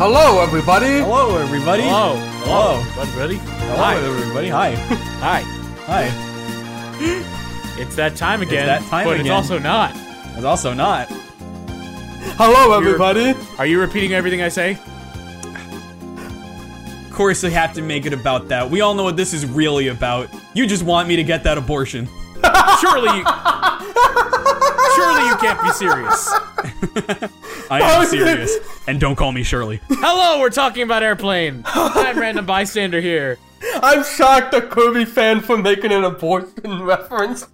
Hello, everybody. Hello, everybody. Hello. Hello. everybody. Hello, Hi. everybody. Hi. Hi. Hi. It's that time again. that time but it's also not. It's also not. Hello, everybody. Are you repeating everything I say? Of course, they have to make it about that. We all know what this is really about. You just want me to get that abortion. Surely you. Surely you can't be serious. I am serious. And don't call me Shirley. Hello, we're talking about airplane. I'm random bystander here. I'm shocked a Kirby fan for making an abortion reference.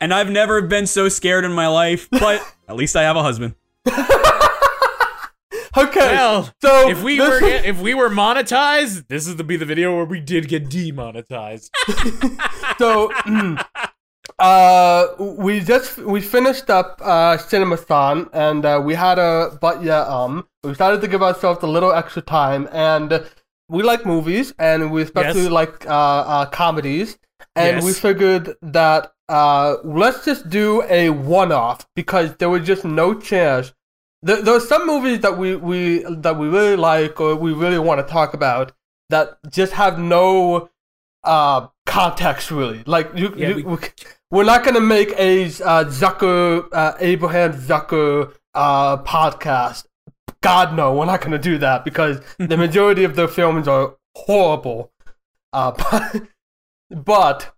And I've never been so scared in my life, but at least I have a husband. Okay. Well, so if we were is- if we were monetized, this is to be the video where we did get demonetized. so mm, uh we just we finished up uh cinemathon and uh, we had a but yeah um we decided to give ourselves a little extra time and we like movies and we especially Yes. like uh, uh comedies and Yes. we figured that uh let's just do a one-off because there was just no chance there, there are some movies that we, we that we really like or we really want to talk about that just have no uh context really like you, Yeah, you we- we, are not gonna make a uh, Zucker uh, Abraham Zucker uh podcast. God no we're not gonna do that because the majority of their films are horrible. Uh but, but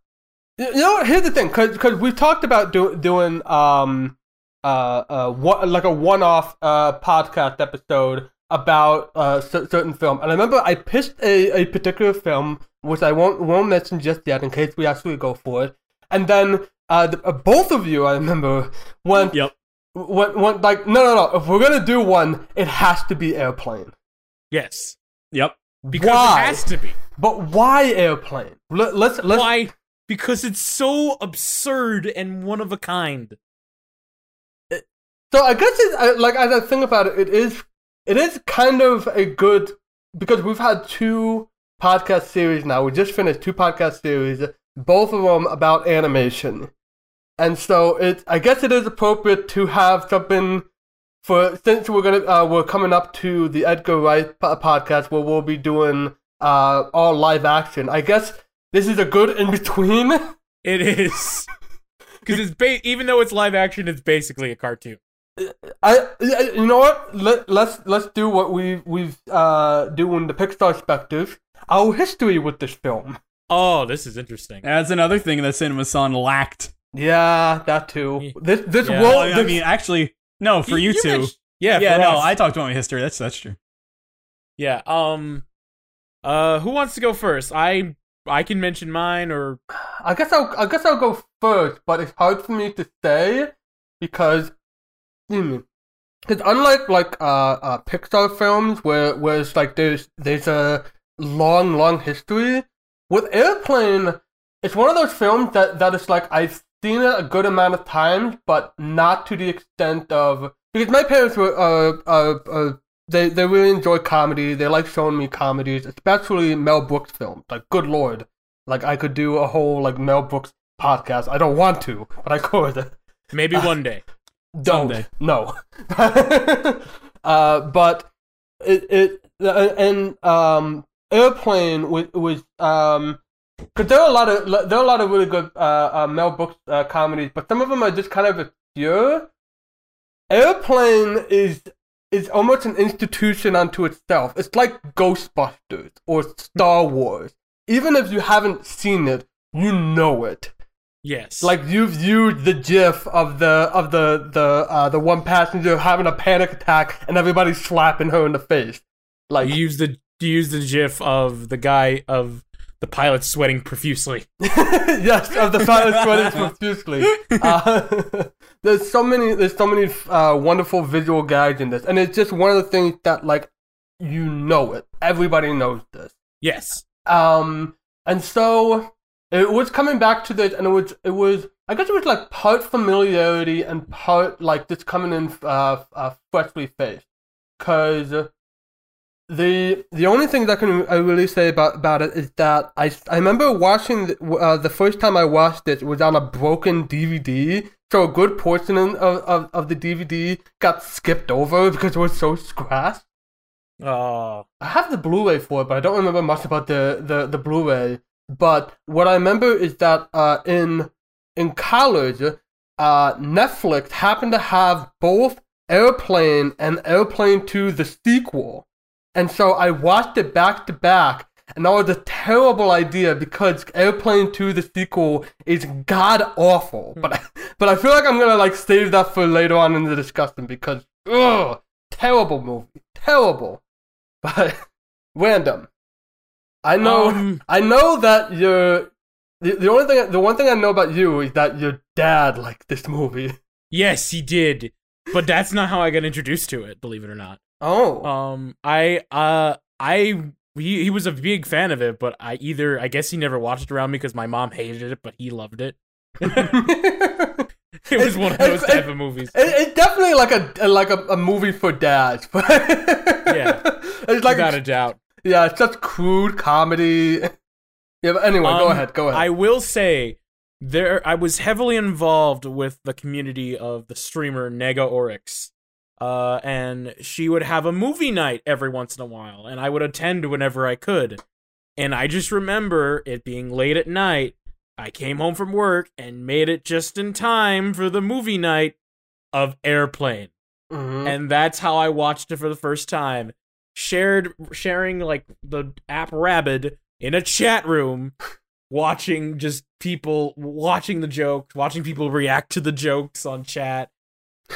you know here's the thing because we've talked about do, doing um uh uh what like a one-off uh podcast episode about uh cer- certain film. And I remember I pitched a, a particular film which I won't won't mention just yet in case we actually go for it and then uh, the, uh both of you I remember went Yep. went, went like no no no if we're gonna do one it has to be airplane Yes, Yep. because Why? it has to be. but why airplane Let, let's let's Why? Because it's so absurd and one of a kind. So I guess it, I- like as I think about it, it is it is kind of a good because we've had two podcast series now. We just finished two podcast series, both of them about animation, and so it I guess it is appropriate to have something for since we're gonna uh, we're coming up to the Edgar Wright po- podcast where we'll be doing uh, all live action. I guess this is a good in between. It is. Because it's ba- even though it's live action, it's basically a cartoon. I, I- you know what? Let let's let's do what we we've uh doing the Pixar perspective. Our history with this film. Oh, this is interesting. That's another thing that CinemaSon lacked. Yeah, that too. This this Yeah. world. Well, I mean, actually, no, for you, two. mentioned- yeah, yeah, for no, us. I talked about my history. That's that's true. Yeah. Um. Uh. Who wants to go first? I. I can mention mine, or I guess I'll I guess I'll go first, but it's hard for me to say because because unlike like uh, uh Pixar films where where it's like there's there's a long long history with Airplane, it's one of those films that that is like I've seen it a good amount of times, but not to the extent of because my parents were uh uh. uh they, they really enjoy comedy. They like showing me comedies, especially Mel Brooks films. Like, good lord, like I could do a whole like Mel Brooks podcast. I don't want to, but I could. maybe one day. Don't Someday. no. uh, but it it uh, and um airplane was was um because there are a lot of there are a lot of really good uh, uh Mel Brooks uh, comedies, but some of them are just kind of obscure. Airplane is is almost an institution unto itself. It's like Ghostbusters or Star Wars. Even if you haven't seen it, you know it. Yes. Like you've viewed the GIF of the of the the uh, the one passenger having a panic attack and everybody slapping her in the face. Like you use the use the GIF of the guy of the pilot sweating profusely. yes, of the pilot sweating profusely. Uh, there's so many there's so many uh, wonderful visual gags in this, and it's just one of the things that like you know it. Everybody knows this. Yes. Um, and so it was coming back to this, and it was it was I guess it was like part familiarity and part like just coming in uh, uh freshly faced, because the the only thing that I can I really say about about it is that I I remember watching the, uh, the first time I watched it was on a broken DVD, so a good portion of, of, of the DVD got skipped over because it was so scratched. Oh, I have the Blu-ray for it, but I don't remember much about the, the, the Blu-ray. But what I remember is that uh, in in college, uh, Netflix happened to have both Airplane and Airplane 2 the sequel. And so I watched it back to back, and that was a terrible idea because Airplane 2 the sequel is god awful. But I, but I feel like I'm gonna like save that for later on in the discussion because ugh, terrible movie, terrible. But random. I know Um, I know that you're the, the only thing the one thing I know about you is that your dad liked this movie. yes, he did, but that's not how I got introduced to it. Believe it or not. Oh. Um, I uh, I he he was a big fan of it, but I either I guess he never watched it around me because my mom hated it, but he loved it. it, It was one of those It's- type of movies. it's definitely like a a- like a, a movie for dads. but yeah. It's like Without a doubt. yeah, it's such crude comedy. Yeah, but anyway, go Um, ahead, go ahead. I will say there I was heavily involved with the community of the streamer Nega Oryx. Uh, and she would have a movie night every once in a while, and I would attend whenever I could. And I just remember it being late at night. I came home from work and made it just in time for the movie night of Airplane Mhm. and that's how I watched it for the first time. Shared sharing like the app Rabbit in a chat room, watching just people watching the jokes, watching people react to the jokes on chat.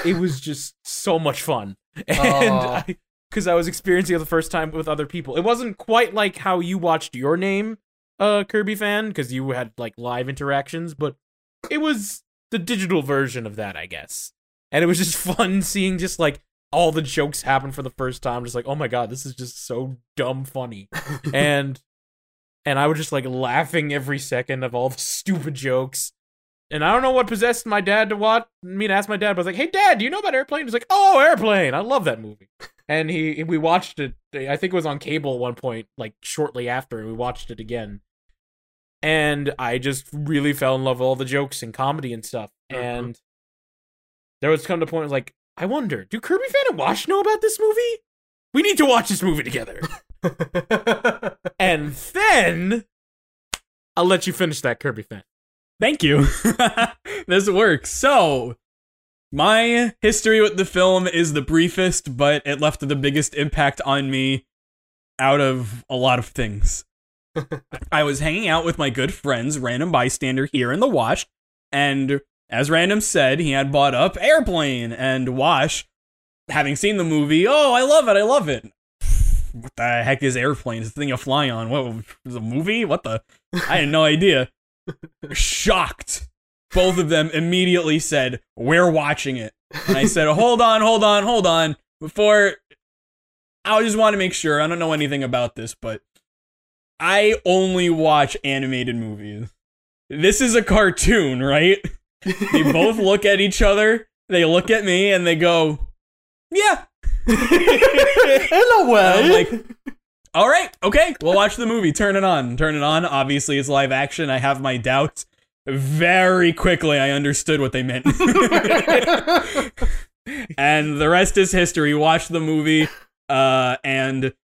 It was just so much fun, and Aw. I, because I was experiencing it the first time with other people. It wasn't quite like how you watched your name, uh, Kirby fan, because you had like live interactions, but it was the digital version of that, I guess. And it was just fun seeing just like all the jokes happen for the first time. Just like, oh my god, this is just so dumb funny, and and I was just like laughing every second of all the stupid jokes. And I don't know what possessed my dad to watch me to ask my dad, but I was like, "Hey, Dad, do you know about Airplane?" He's like, "Oh, Airplane! I love that movie." And he we watched it. I think it was on cable at one point, like shortly after, and we watched it again. And I just really fell in love with all the jokes and comedy and stuff. Mhm. And there was come to a point like, I wonder, do Kirby fan and Wash know about this movie? We need to watch this movie together. and then I'll let you finish that Kirby fan. Thank you. this works. So, my history with the film is the briefest, but it left the biggest impact on me out of a lot of things. I was hanging out with my good friends, Random Bystander, here in the Wash, and as Random said, he had bought up Airplane, and Wash, having seen the movie, oh, I love it, I love it. What the heck is Airplane? It's the thing you fly on. What, is a movie? What the? I had no idea shocked. Both of them immediately said, We're watching it. And I said, Hold on, hold on, hold on. Before, I just want to make sure. I don't know anything about this, but I only watch animated movies. This is a cartoon, right? They both look at each other, they look at me, and they go, Yeah. In a way. I'm like, all right, okay, we'll watch the movie. Turn it on. Turn it on. Obviously, it's live action. I have my doubts. Very quickly, I understood what they meant. and the rest is history. Watch the movie, uh, and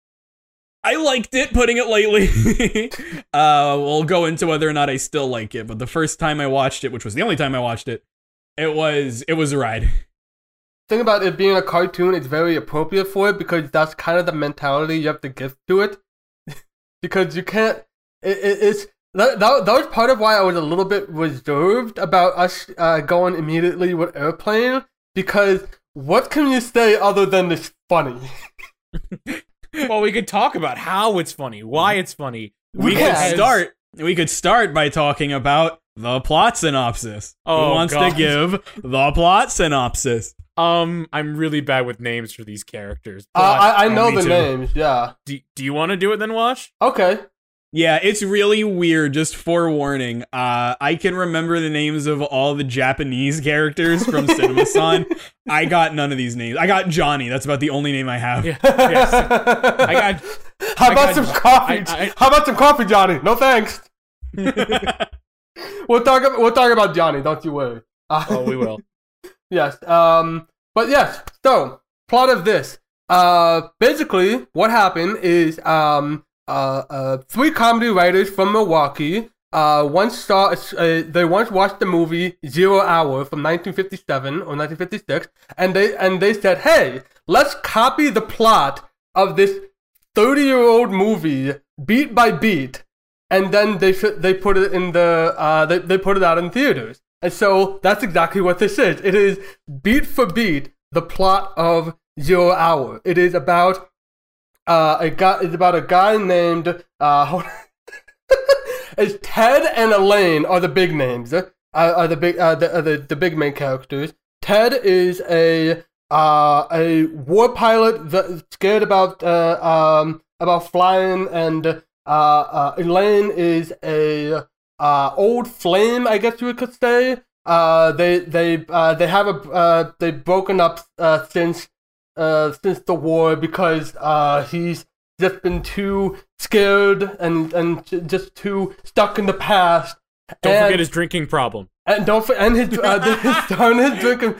I liked it, putting it lightly. uh, we'll go into whether or not I still like it, but the first time I watched it, which was the only time I watched it, it was it was a ride. Thing about it being a cartoon, it's very appropriate for it because that's kind of the mentality you have to give to it. because you can't. It, it, it's that, that, that was part of why I was a little bit reserved about us uh, going immediately with airplane. Because what can you say other than it's funny? well, we could talk about how it's funny, why it's funny. We Yes. could start. We could start by talking about the plot synopsis. Oh, Who wants God. to give the plot synopsis? Um, I'm really bad with names for these characters. Uh, I, I know the too. names, yeah. do, do you want to do it then, Wash? Okay. Yeah, it's really weird. Just forewarning. Uh, I can remember the names of all the Japanese characters from CinemaSon. I got none of these names. I got Johnny. That's about the only name I have. Yeah, yes. I got. How I about got- some coffee? I- I- How about some coffee, Johnny? No thanks. We'll talk. About, we'll talk about Johnny. Don't you worry. Uh, Oh, we will. Yes. Um. But yes. So plot of this. Uh. Basically, what happened is um. Uh. uh three comedy writers from Milwaukee. Uh. Once saw. Uh, they once watched the movie Zero Hour from 1957 or 1956, and they and they said, "Hey, let's copy the plot of this 30 year old movie beat by beat." and then they they put it in the uh they, they put it out in theaters and so that's exactly what this is. It is beat for beat the plot of zero hour it is about uh a guy it's about a guy named uh it's ted and elaine are the big names uh, are the big uh, the, uh, the the big main characters. Ted is a uh a war pilot that scared about uh um about flying and uh, uh, Elaine is a uh, old flame, I guess you could say. Uh, they they uh, they have a uh, they've broken up uh, since uh, since the war because uh, he's just been too scared and and just too stuck in the past. Don't And- forget his drinking problem. and don't for, and his uh, his, and his drinking.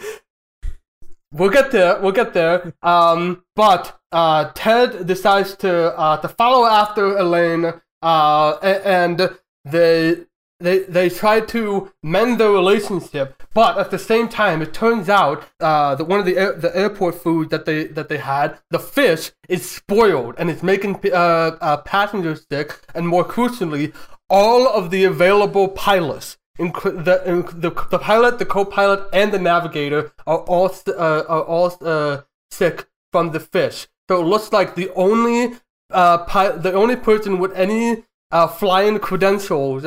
We'll get there. We'll get there. Um, but uh, Ted decides to uh, to follow after Elaine. Uh, and they they they try to mend their relationship. But at the same time, it turns out uh, that one of the air, the airport food that they that they had, the fish, is spoiled and it's making uh, uh, passengers sick. And more crucially, all of the available pilots Inc- the, inc- the the pilot, the co-pilot, and the navigator are all st- uh, are all uh, sick from the fish. So it looks like the only uh pi- the only person with any flying credentials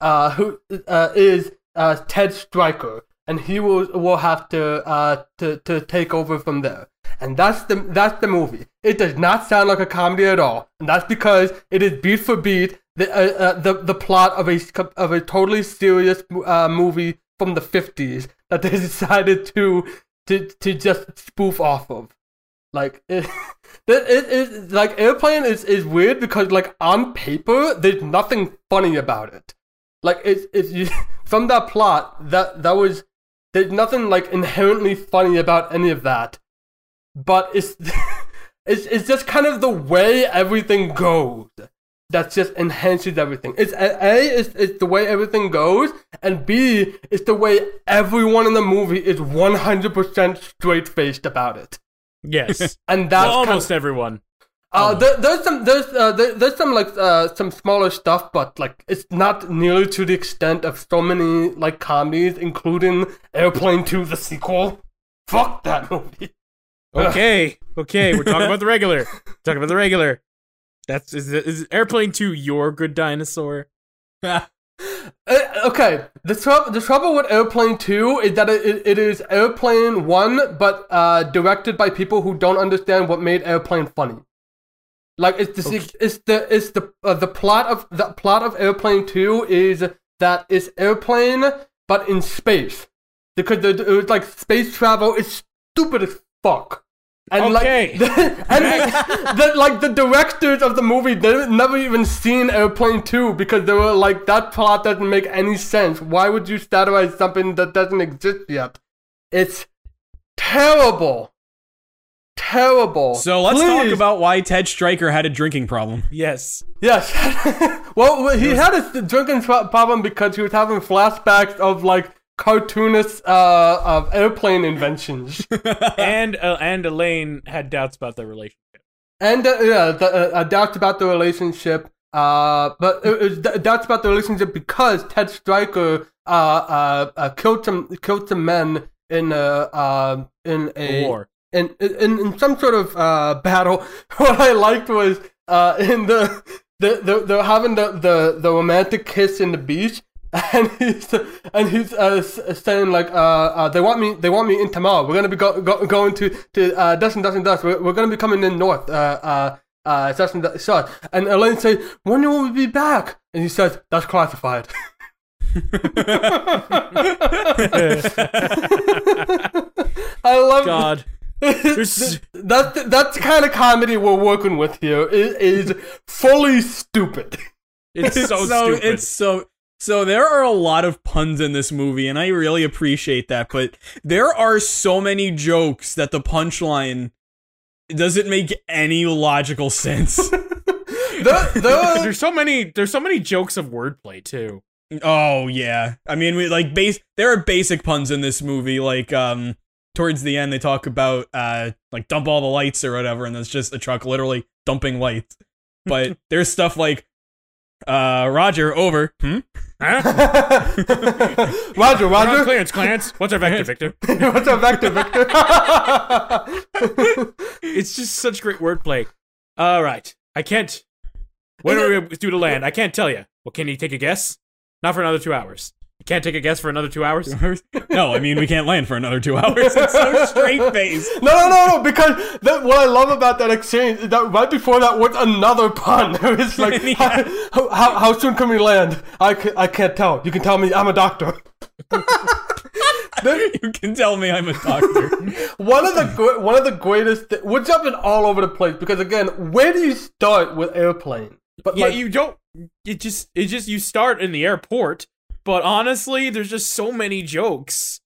uh who uh, is uh Ted Stryker, and he will will have to uh to to take over from there. And that's the that's the movie. It does not sound like a comedy at all, and that's because it is beat for beat the uh, uh, the the plot of a of a totally serious uh, movie from the fifties that they decided to to to just spoof off of. Like it, it, it, like airplane is is weird because like on paper there's nothing funny about it. Like it's it's you, from that plot that that was there's nothing like inherently funny about any of that but it's it's it's just kind of the way everything goes that just enhances everything. It's a, a is it's the way everything goes, and B is the way everyone in the movie is one hundred percent straight faced about it, Yes. and that's well, kind almost everyone. Uh, there, there's some there's uh, there, there's some like uh, some smaller stuff, but like it's not nearly to the extent of so many like comedies, including Airplane Two, the sequel. Fuck that movie. Okay. Okay. We're talking about the regular. talking about the regular. That's is, is Airplane Two your good dinosaur? Uh, okay, the trouble the trouble with Airplane Two is that it, it is Airplane One, but uh, directed by people who don't understand what made Airplane funny. Like it's the Okay. it's the it's the uh, the plot of the plot of Airplane Two is that it's airplane but in space because the, it was like space travel is stupid as fuck. And Okay. like, and the, the, like the directors of the movie, they never even seen Airplane 2 because they were like, that plot doesn't make any sense. Why would you satirize something that doesn't exist yet? It's terrible. Terrible. So let's talk about why Ted Stryker had a drinking problem. Yes. Yes. well, he had a drinking problem because he was having flashbacks of like cartoonist uh, of airplane inventions. and uh, and Elaine had doubts about their relationship. And uh, yeah, the, uh, uh, doubts about the relationship. Uh, but it was d- doubts about the relationship because Ted Stryker uh, uh, uh killed some killed some men in a uh, in a War. In, in in some sort of uh battle. What I liked was uh in the the the they're having the, the the romantic kiss in the beach. And he's and he's uh, saying like uh, uh they want me they want me in tomorrow we're gonna be go, go, going to to uh dust and dust and dust we're, we're gonna be coming in north uh uh uh, assassin that shot. And Elaine says, when will we be back? And he says, that's classified. I love God. That's that's the kind of comedy we're working with here. It is fully stupid. It's so, stupid. It's so so there are a lot of puns in this movie, and I really appreciate that. But there are so many jokes that the punchline doesn't make any logical sense. The, the, there's so many there's so many jokes of wordplay too. oh yeah, I mean, we like base. There are basic puns in this movie, like um. Towards the end, they talk about uh like dump all the lights or whatever, and it's just a truck literally dumping lights. But there's stuff like, uh, Roger, over. Hmm? Huh? Roger, We're Roger. clearance, Clarence. What's our vector, Victor? What's our Vector, Victor? It's just such great wordplay. All right, I can't. When are we due to land? I can't tell you. Well, can you take a guess? Not for another two hours. You can't take a guess for another two hours. no, I mean we can't land for another two hours. It's so straight face. no, no, no, no. Because that, what I love about that exchange is that right before that was another pun. It's like, Yeah. how, how, how soon can we land? I, I can't tell. You can tell me I'm a doctor. You can tell me I'm a doctor. One of the one of the greatest. Th- we're jumping all over the place because again, where do you start with airplane? But Yeah, like, you don't. It just, it just, you start in the airport. But honestly, there's just so many jokes.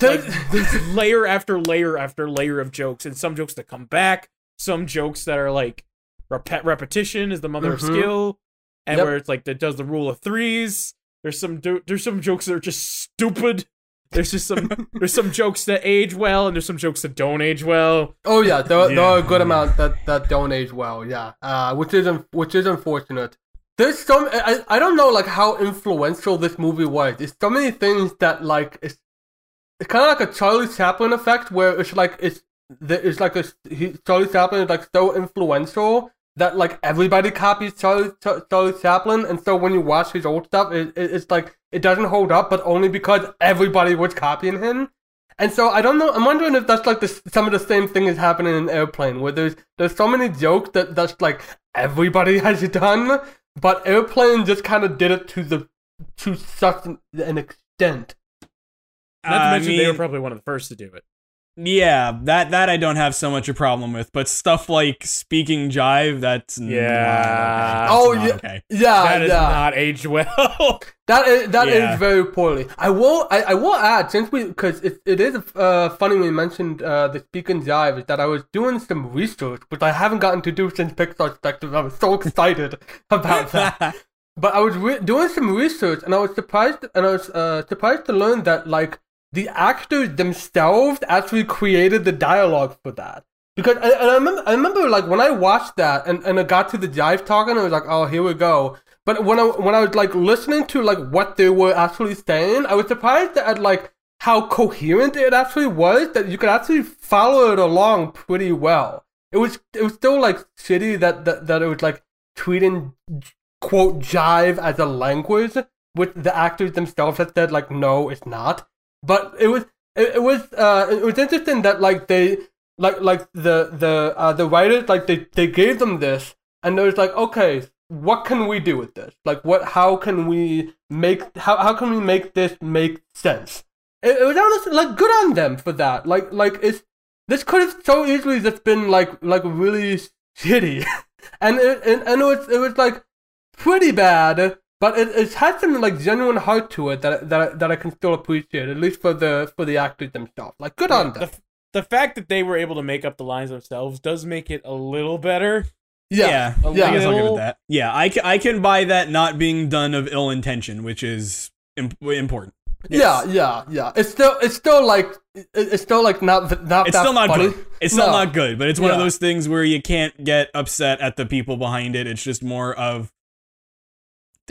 Like, there's layer after layer after layer of jokes, and some jokes that come back, some jokes that are like rep- repetition is the mother of Mhm. skill, and Yep. where it's like that does the rule of threes. There's some do- there's some jokes that are just stupid. There's just some there's some jokes that age well, and there's some jokes that don't age well. oh yeah, there, there are a good amount that that don't age well. Yeah, uh, which is un- which is unfortunate. There's some I, I don't know like how influential this movie was. There's so many things that like it's it's kind of like a Charlie Chaplin effect where it's like it's is like a he, Charlie Chaplin is like so influential that like everybody copies Charlie Ch- Charlie Chaplin, and so when you watch his old stuff, it, it, it's like it doesn't hold up, but only because everybody was copying him. And so I don't know. I'm wondering if that's like the, some of the same thing is happening in Airplane, where there's there's so many jokes that that's like everybody has done, but Airplane just kind of did it to the to such an, an extent. Not to I mention they were probably one of the first to do it. Yeah, that that I don't have so much a problem with, but stuff like speaking jive, that's not Yeah. okay. Oh, not yeah. okay. Yeah, That is yeah. not aged well. That is that is Yeah. very poorly. I will I, I will add since we because it, it is uh, funny we mentioned uh, the speaking jive is that I was doing some research which I haven't gotten to do since Pixar Detective. I was so excited about that. but I was re- doing some research and I was surprised and I was uh, surprised to learn that like the actors themselves actually created the dialogue for that. Because I, and I remember, I remember like when I watched that and, and I got to the jive talking, I was like, oh, here we go. But when I when I was like listening to like what they were actually saying, I was surprised at like how coherent it actually was. That you could actually follow it along pretty well. It was it was still like shitty that that, that it was like treating quote jive as a language, which the actors themselves had said like no, it's not. But it was it, it was uh it was interesting that like they like like the the uh the writers like they they gave them this and it was like okay what can we do with this? Like what how can we make how how can we make this make sense? It, it was honestly like good on them for that. Like like it's this could have so easily just been like like really shitty. And it and, and it was it was like pretty bad but it, it had some like genuine heart to it that that that I can still appreciate at least for the for the actors themselves like good on them the, the fact that they were able to make up the lines themselves does make it a little better. Yeah, A I guess I'll give it that. Yeah, I can, I can buy that not being done of ill intention, which is imp- important. Yeah, yeah, yeah. It's still, it's still like, it's still like not, th- not. It's that still not funny. good. It's still No. not good, but it's one of those things where you can't get upset at the people behind it. It's just more of,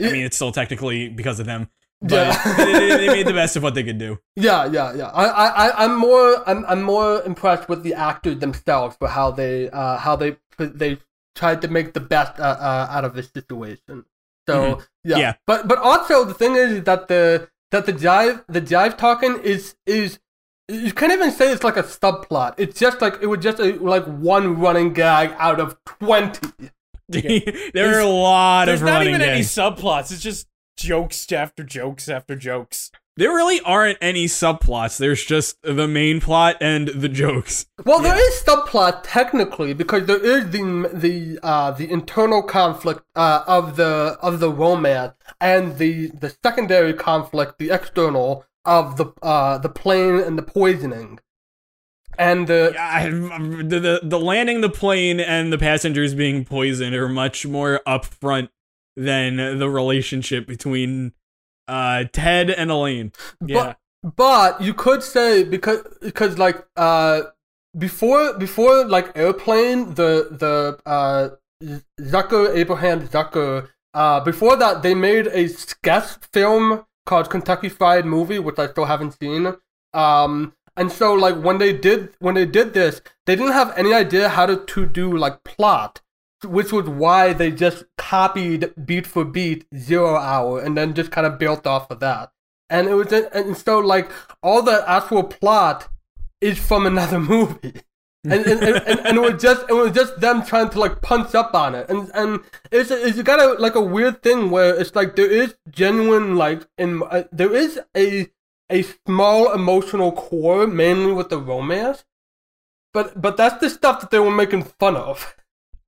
I mean, it's still technically because of them, but Yeah. they, they- made the best of what they could do. Yeah, yeah, yeah. I, I, I'm more, I'm, I'm more impressed with the actors themselves for how they, uh, how they, they tried to make the best uh, uh, out of this situation. So yeah. Yeah. but but also the thing is that the that the jive the jive talking is is you can't even say it's like a subplot. It's just like it was just a, like one running gag out of twenty. there are a lot of. There's not running even any subplots. It's just jokes after jokes after jokes. There really aren't any subplots. There's just the main plot and the jokes. Well, there is subplot technically because there is the the uh, the internal conflict uh, of the of the romance and the the secondary conflict, the external of the uh, the plane and the poisoning, and the I, the, the the landing the plane and the passengers being poisoned are much more upfront than the relationship between uh Ted and Elaine. Yeah. But you could say because because like uh before before like airplane the the uh Zucker Abraham Zucker uh before that they made a sketch film called Kentucky Fried Movie which I still haven't seen um and so like when they did when they did this they didn't have any idea how to, to do like plot which was why they just copied beat for beat zero hour and then just kind of built off of that. And it was and so like all the actual plot is from another movie. And and, and, and, it was just it was just them trying to like punch up on it. And and it's it's got a like a weird thing where it's like there is genuine like in uh, there is a a small emotional core mainly with the romance but but that's the stuff that they were making fun of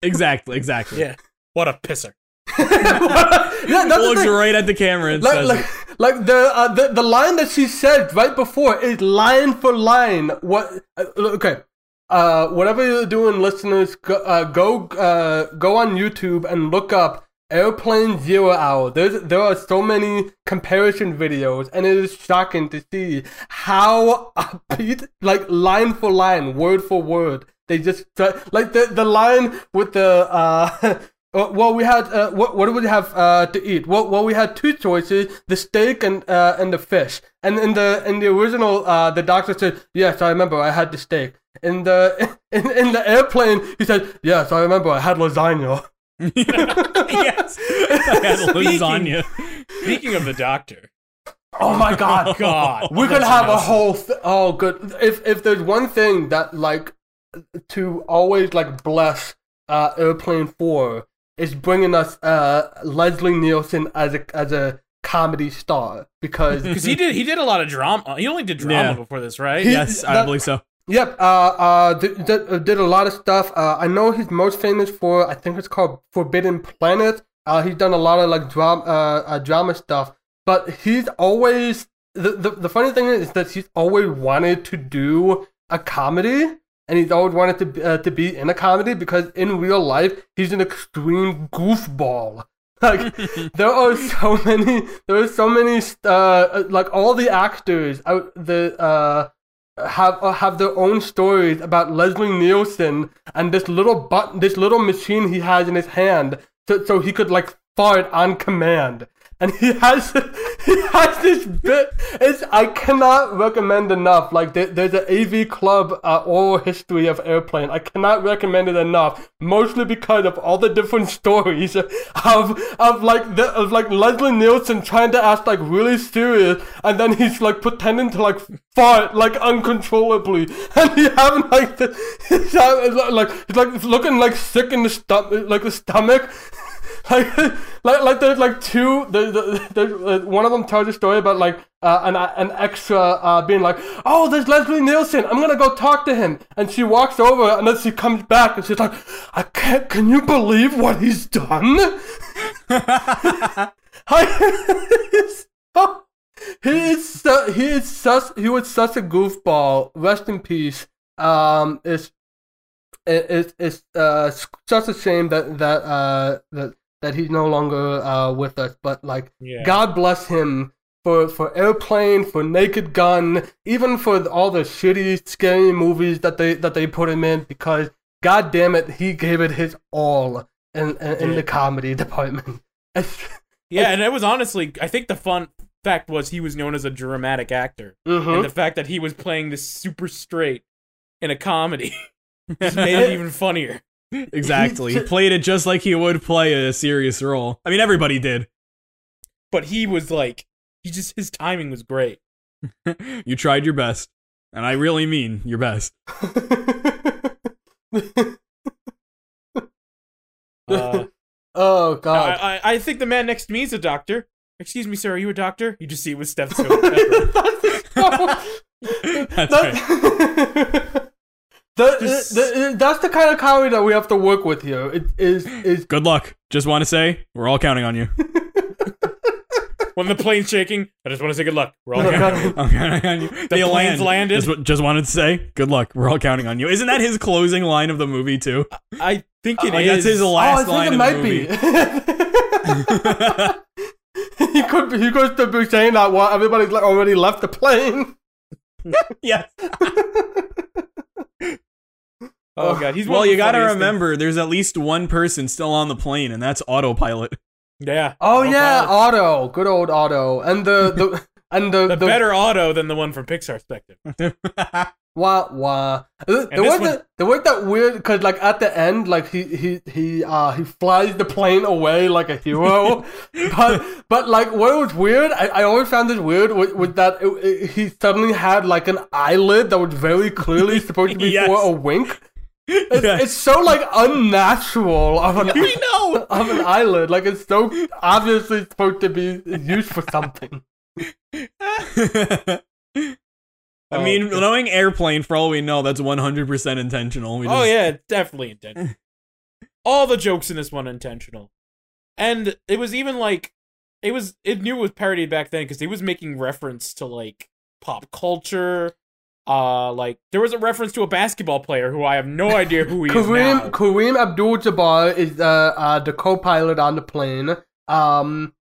Exactly, exactly. Yeah. What a pisser. yeah, that's the Looks thing. right at the camera and like, says, like, like the, uh, the the line that she said right before is line for line. What? Uh, okay. Uh, whatever you're doing, listeners, go uh, go, uh, go on YouTube and look up Airplane Zero Hour. There's there are so many comparison videos, and it is shocking to see how like line for line, word for word, they just like the the line with the uh. Uh, well, we had uh, what? What did we have uh, to eat? Well, well, we had two choices: the steak and uh, and the fish. And in the in the original, uh, the doctor said, "Yes, I remember. I had the steak." In the in, in the airplane, he said, "Yes, I remember. I had lasagna." yes, I had Speaking- lasagna. Speaking of the doctor, Oh my god! God, We're gonna that's have a whole. Th- oh, good. If if there's one thing that like to always like bless uh, Airplane for is bringing us uh, Leslie Nielsen as a as a comedy star because because he did he did a lot of drama. He only did drama Yeah. before this, right? He- Yes, I that- believe so. Yep. Uh, uh, did, did, did a lot of stuff. Uh, I know he's most famous for I think it's called Forbidden Planet. Uh, he's done a lot of like drama, uh, uh, drama stuff. But he's always the, the the funny thing is that he's always wanted to do a comedy, and he's always wanted to be- uh, to be in a comedy because in real life he's an extreme goofball. Like there are so many, there are so many, uh, like all the actors out the uh have uh, have their own stories about Leslie Nielsen and this little button, this little machine he has in his hand, so, so he could like fart on command. And he has he has this bit. It's I cannot recommend enough. Like there, there's an AV Club uh, oral history of airplane. I cannot recommend it enough. Mostly because of all the different stories of of like the of like Leslie Nielsen trying to act like really serious, and then he's like pretending to like fart like uncontrollably, and he having like the he's having, like he's like looking like sick in the stomach, like the stomach. Like, like, like there's like two. There's, there's uh, one of them tells a story about like uh, an an extra uh, being like, "Oh, there's Leslie Nielsen. I'm gonna go talk to him." And she walks over, and then she comes back, and she's like, "I can't. Can you believe what he's done?" He is so, he is such he was such a goofball. Rest in peace. Um, it's it, it's it's uh such a shame that that uh that that he's no longer uh with us. But like, Yeah. God bless him for for Airplane, for Naked Gun, even for all the shitty, scary movies that they that they put him in. Because God damn it, he gave it his all in in, in the comedy department. Yeah, and it was honestly, I think the fun fact was he was known as a dramatic actor, Mhm. and the fact that he was playing this super straight in a comedy just made it even funnier. Exactly. He played it just like he would play a serious role. I mean, everybody did. But he was like, he just his timing was great. you tried your best. And I really mean your best. Uh, Oh god. I, I think the man next to me is a doctor. Excuse me, sir, are you a doctor? You just see it with stethoscope. That's right. That's That- The- uh, Just- the- uh, that's the kind of comedy that we have to work with here. It is is Good luck. Just want to say, we're all counting on you. when the plane's shaking, I just want to say good luck. We're all counting. I'm counting on you. The plane's landed. Just, just wanted to say, good luck. We're all counting on you. Isn't that his closing line of the movie too? I think it is. Like, that's his last oh, last I line think it of the might movie. be. he could be, he goes to be saying that while everybody's like already left the plane. yes. Oh, oh god, he's Well, you got to funniest remember, there's at least one person still on the plane, and that's autopilot. Yeah. Oh Well, yeah, Auto. Good old Auto, and the the and the the, the, better auto than the one from Pixar Spectre. Wah wah. Uh, the, the this way one- that the way that weird because like at the end like he he he uh he flies the plane away like a hero, but but like what was weird I, I always found this weird was, was that it, it- he suddenly had like an eyelid that was very clearly supposed to be Yes. for a wink. It's, Yes. it's so like unnatural of an we know. of an eyelid like it's so obviously supposed to be used for something. I Oh, mean, God. knowing airplane, for all we know, that's 100% intentional. We Oh yeah, definitely intentional. All the jokes in this one intentional, and it was even like it was it knew it was parodied back then because he was making reference to like pop culture. Uh, like there was a reference to a basketball player who I have no idea who he is Kareem now. Kareem Abdul-Jabbar is uh, uh the co-pilot on the plane. Um,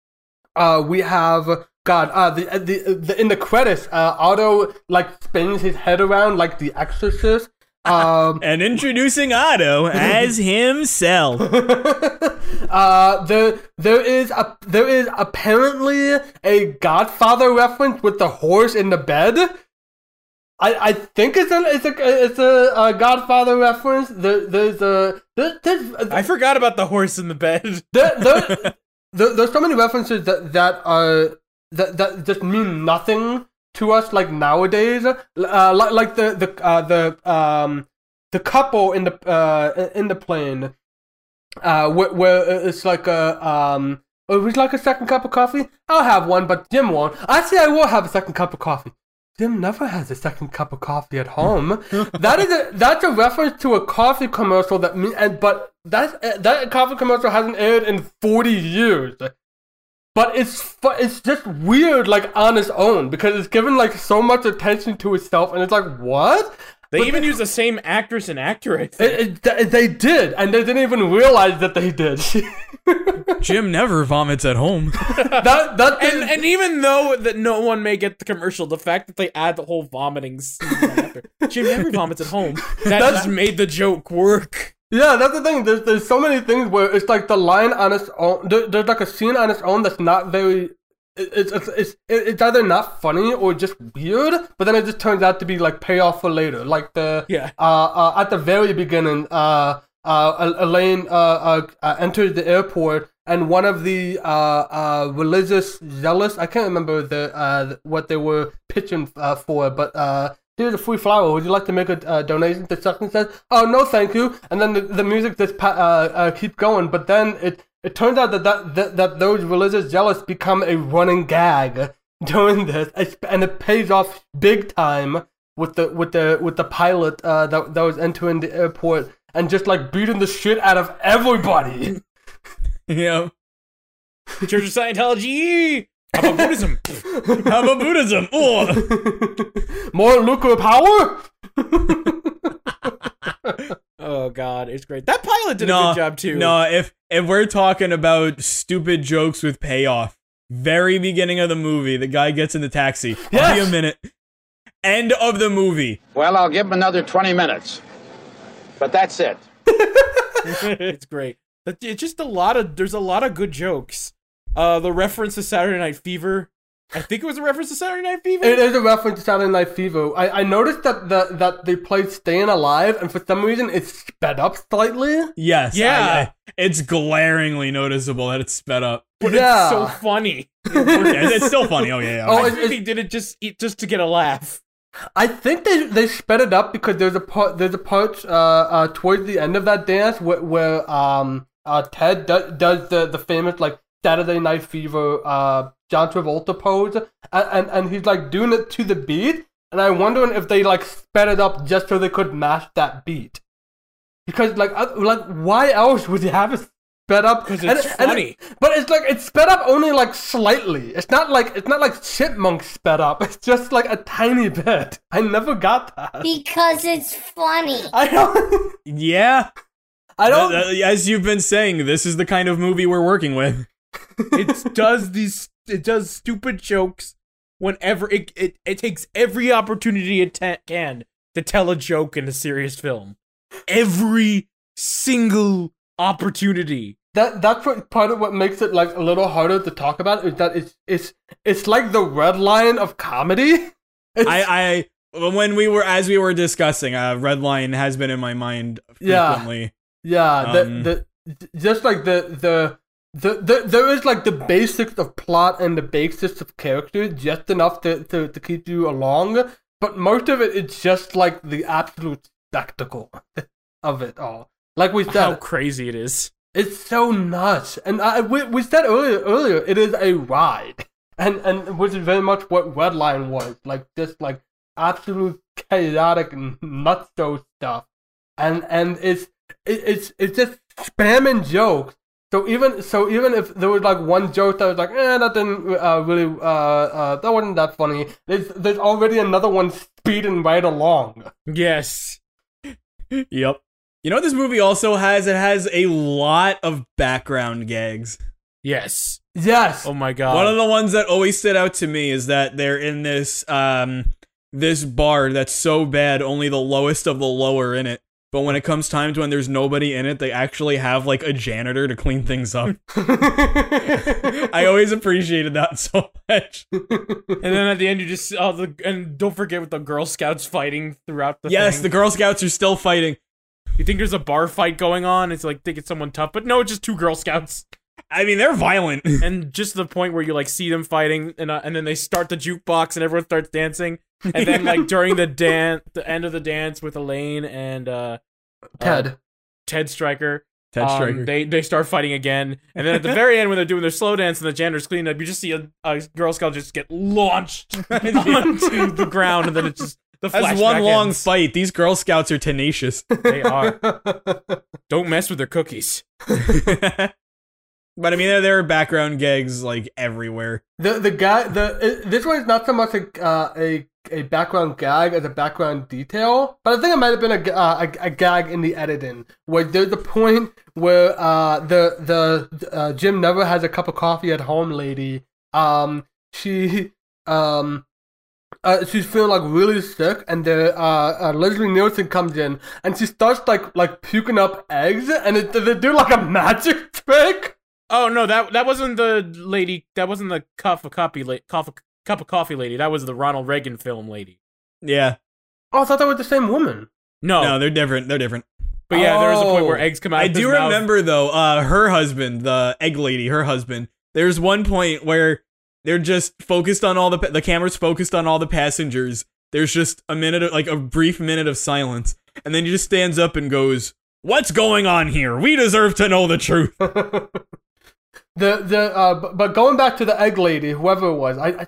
uh, we have God. Uh, the, the the in the credits, uh, Otto like spins his head around like the Exorcist. Um, And introducing Otto as himself. uh, there there is a there is apparently a Godfather reference with the horse in the bed. I, I think it's a it's a it's a, uh Godfather reference. There, there's a there, there's I forgot about the horse in the bed. there, there, there, there's so many references that that are that that just mean nothing to us like nowadays. Uh, like like the the uh, the um the couple in the uh in the plane, uh where, where it's like a um. Would you like a second cup of coffee? I'll have one, but Jim won't. Actually, I will have a second cup of coffee. Jim never has a second cup of coffee at home. that is a that's a reference to a coffee commercial that me and but that uh, that coffee commercial hasn't aired in forty years. But it's it's just weird, like on its own, because it's given like so much attention to itself, and it's like what? They But even the- use the same actress and actor. I think. It, it, they did, and they didn't even realize that they did. Jim never vomits at home. that that and and even though that no one may get the commercial, the fact that they add the whole vomiting scene after Jim never vomits at home, that That's- just made the joke work. Yeah, that's the thing. There's there's so many things where it's like the line on its own. There, there's like a scene on its own that's not very. It- It's it's it's it's either not funny or just weird, but then it just turns out to be like payoff for later. Like the Yeah. uh, uh at the very beginning, uh uh Elaine uh, uh, uh enters the airport and one of the uh uh religious zealous I can't remember the uh what they were pitching uh, for, but uh here's a free flower. Would you like to make a uh, donation to such and such? Oh no, thank you. And then the, the music just pa- uh, uh keep going, but then it it turns out that that, that that those religious zealots become a running gag during this, and it pays off big time with the with the with the pilot uh that that was entering the airport and just like beating the shit out of everybody. yeah. Church of Scientology. How about Buddhism? How about Buddhism? Oh. More nuclear power. oh god, it's great. That pilot did a good job too. No, if if we're talking about stupid jokes with payoff, very beginning of the movie, the guy gets in the taxi. I'll be Yes. a minute. End of the movie. Well, I'll give him another 20 minutes. But that's it. it's great. It's just a lot of there's a lot of good jokes. Uh, the reference to Saturday Night Fever. I think it was a reference to Saturday Night Fever. It is a reference to Saturday Night Fever. I, I noticed that the, that they played "Staying Alive" and for some reason it's sped up slightly. Yes. Yeah. I- it's glaringly noticeable that it's sped up. but yeah. it's so funny. Yeah, it's still funny. Oh yeah. yeah. Oh, I it's- think they did it just just to get a laugh. I think they they sped it up because there's a part there's a part uh, uh towards the end of that dance where, where um uh, Ted do- does the the famous like Saturday Night Fever uh, John Travolta pose, and, and and he's like doing it to the beat, and I'm wondering if they like sped it up just so they could match that beat, because like uh, like why else would you have it sped up? Because And- it's and- funny. but it's like it's sped up only like slightly. It's not like it's not like chipmunk sped up. It's just like a tiny bit. I never got that. Because it's funny. I don't. Yeah. I don't. As you've been saying, this is the kind of movie we're working with. it does these it does stupid jokes whenever it it, it takes every opportunity it ta- can to tell a joke in a serious film every single opportunity that that's what part of what makes it like a little harder to talk about is that it's it's it's like the red line of comedy. It's, I, I, when we were, as we were discussing, uh, Redline has been in my mind Yeah. frequently. yeah, um, the the just like the the. The, the, there is like the basics of plot and the basics of character just enough to, to, to keep you along, but most of it is just like the absolute spectacle of it all. Like we said, how crazy it is It's so nuts, and I, we, we said earlier earlier it is a ride, and and which is very much what Redline was like, just like absolute chaotic and nutso stuff, and and it's it, it's it's just spamming jokes. So even so even if there was like one joke that was like, eh, that didn't uh, really uh, uh that wasn't that funny. There's there's already another one speeding right along. yes Yep. You know what this movie also has? It has a lot of background gags. yes Yes. oh my god One of the ones that always stood out to me is that they're in this um this bar that's so bad only the lowest of the lower in it. But when it comes time to when there's nobody in it, they actually have like a janitor to clean things up. I always appreciated that so much. and then at the end you just oh the and don't forget with the girl scouts fighting throughout the yes, thing. the Girl Scouts are still fighting. you think there's a bar fight going on it's like think it's someone tough but no it's just two girl scouts I mean, they're violent. and just the point where you like see them fighting and uh, and then they start the jukebox and everyone starts dancing and then like during the dance the end of the dance with Elaine and uh Ted. Ted Striker Ted um, Striker. they they start fighting again and then at the very end when they're doing their slow dance and the janitor's cleaning up you just see a, a girl scout just get launched onto the ground and then it's just the That's one long ends. fight. These Girl Scouts are tenacious. they are don't mess with their cookies but I mean, there, are background gags like everywhere. The the guy the this one is not so much a uh, a a background gag as a background detail, but I think it might have been a, uh, a, a gag in the editing where there's a point where uh the the uh, Jim never has a cup of coffee at home lady um she um. Uh, she's feeling like really sick, and the uh, uh, Leslie Nielsen comes in, and she starts like like puking up eggs, and it, they do like a magic trick. Oh no that that wasn't the lady that wasn't the cup of coffee la- cup of, cup of coffee lady that was the Ronald Reagan film lady Yeah. Oh, I thought that was the same woman. no, No, they're different. They're different. but yeah there was a point Oh. where eggs come out I of his do mouth. remember though, uh, her husband, the egg lady, her husband. There's one point where they're just focused on all the pa- the camera's focused on all the passengers. There's just a minute, of, like a brief minute of silence, and then he just stands up and goes, "What's going on here? We deserve to know the truth." the the uh, but, going back to the egg lady, whoever it was, I, I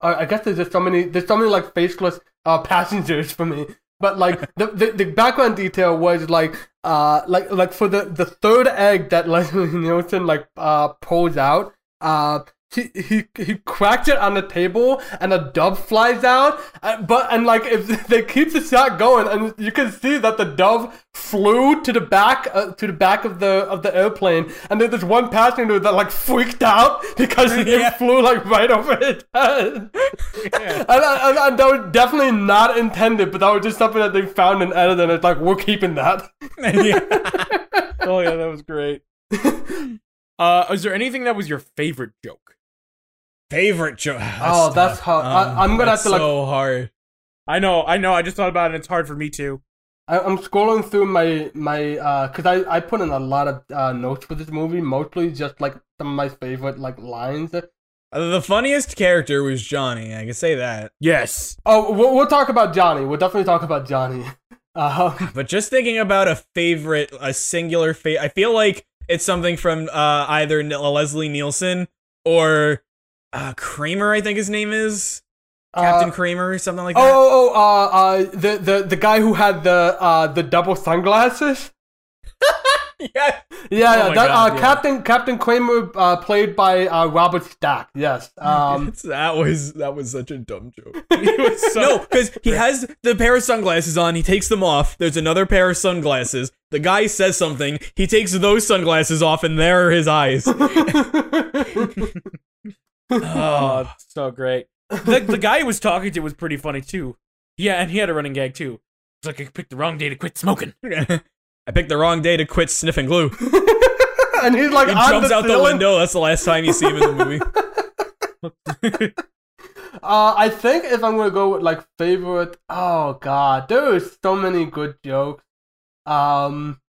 I I guess there's just so many there's so many like faceless uh passengers for me. But like the, the the background detail was like uh like like for the the third egg that Leslie Nielsen like uh pulls out uh. He, he he cracked it on the table and a dove flies out uh, but and like if they keep the shot going and you can see that the dove flew to the back uh, to the back of the of the airplane and then there's one passenger that like freaked out because Yeah. it flew like right over his head Yeah. and, and, and that was definitely not intended but that was just something that they found and edited and it's like we're keeping that oh yeah, that was great. Uh, is there anything that was your favorite joke? Favorite joke. Oh, that's hard. I- I'm gonna have to, like- so hard. I know, I know. I just thought about it. and It's hard for me too. I, I'm scrolling through my my uh, cause I I put in a lot of uh, notes for this movie, mostly just like some of my favorite like lines. Uh, The funniest character was Johnny. I can say that. Yes. Oh, we'll, we'll talk about Johnny. We'll definitely talk about Johnny. Um, But just thinking about a favorite, a singular favorite, I feel like it's something from uh, either N- Leslie Nielsen or uh, Kramer. I think his name is Captain uh, Kramer or something like oh, that. oh, oh, uh, uh, the, the, the guy who had the, uh, the double sunglasses? yeah, Yeah, yeah, my that, God, uh, yeah. Captain, Captain Kramer, uh, played by, uh, Robert Stack, yes. Um, that was that was such a dumb joke. So- no, because he has the pair of sunglasses on. He takes them off. There's another pair of sunglasses. The guy says something. He takes those sunglasses off, and there are his eyes. Oh, so great. The, the guy he was talking to was pretty funny too. Yeah, and he had a running gag too. It's like I picked the wrong day to quit smoking. I picked the wrong day to quit sniffing glue. and he's like He jumps the out the window. That's the last time you see him in the movie. Uh, I think if I'm gonna go with like favorite, oh god, there is so many good jokes. Um,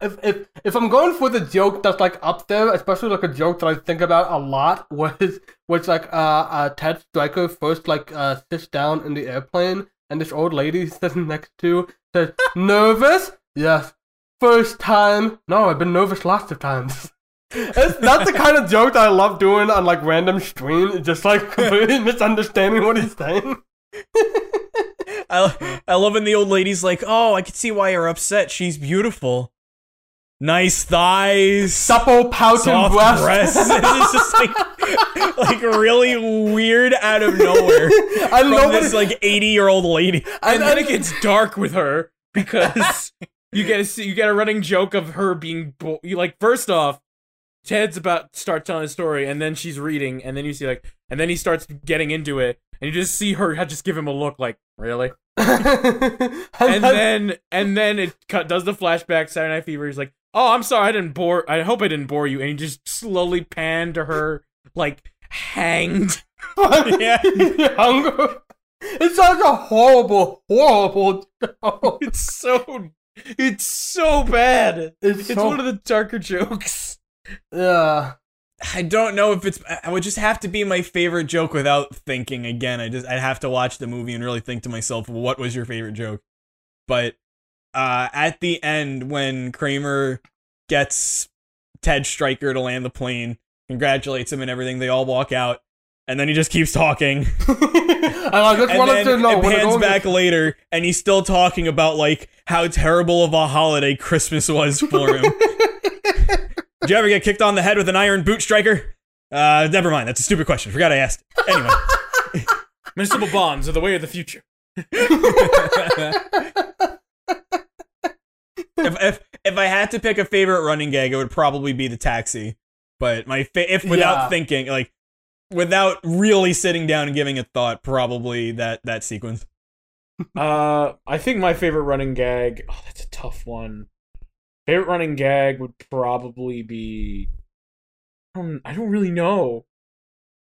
if if if I'm going for the joke that's like up there, especially like a joke that I think about a lot, was was like uh, uh Ted Striker first like uh sits down in the airplane and this old lady sitting next to says, "Nervous? Yes. First time? No, I've been nervous lots of times." It's, that's the kind of joke that I love doing on like random stream, just like completely misunderstanding what he's saying. I, I love when the old lady's like, "Oh, I can see why you're upset. She's beautiful, nice thighs, Supple pouting soft breasts. breasts." it's just like, like really weird out of nowhere I from love this it. like 80 year old lady. And then it gets dark with her because you get a you get a running joke of her being bo- you like first off Ted's about to start telling a story and then she's reading and then you see like and then he starts getting into it and you just see her just give him a look like really and, then and then it cut, does the flashback Saturday Night Fever he's like oh I'm sorry I didn't bore I hope I didn't bore you and he just slowly pan to her like hanged Yeah. It's such a horrible, horrible joke. it's so it's so bad It's, it's so, one of the darker jokes yeah. I don't know if it's. I would just have to be my favorite joke without thinking again. I just I'd have to watch the movie and really think to myself, what was your favorite joke? But uh, at the end, when Kramer gets Ted Striker to land the plane, congratulates him and everything, they all walk out, and then he just keeps talking. and I just wanted then to know it pans back later, and he's still talking about like how terrible of a holiday Christmas was for him. Did you ever get kicked on the head with an iron boot striker? Uh, never mind. That's a stupid question. Forgot I asked. Anyway. municipal bonds are the way of the future if if if I had to pick a favorite running gag, it would probably be the taxi. But my fa- if without Yeah. thinking, like without really sitting down and giving it thought, probably that that sequence. Uh, I think my favorite running gag. Oh, that's a tough one. Favorite running gag would probably be. I don't, I don't really know.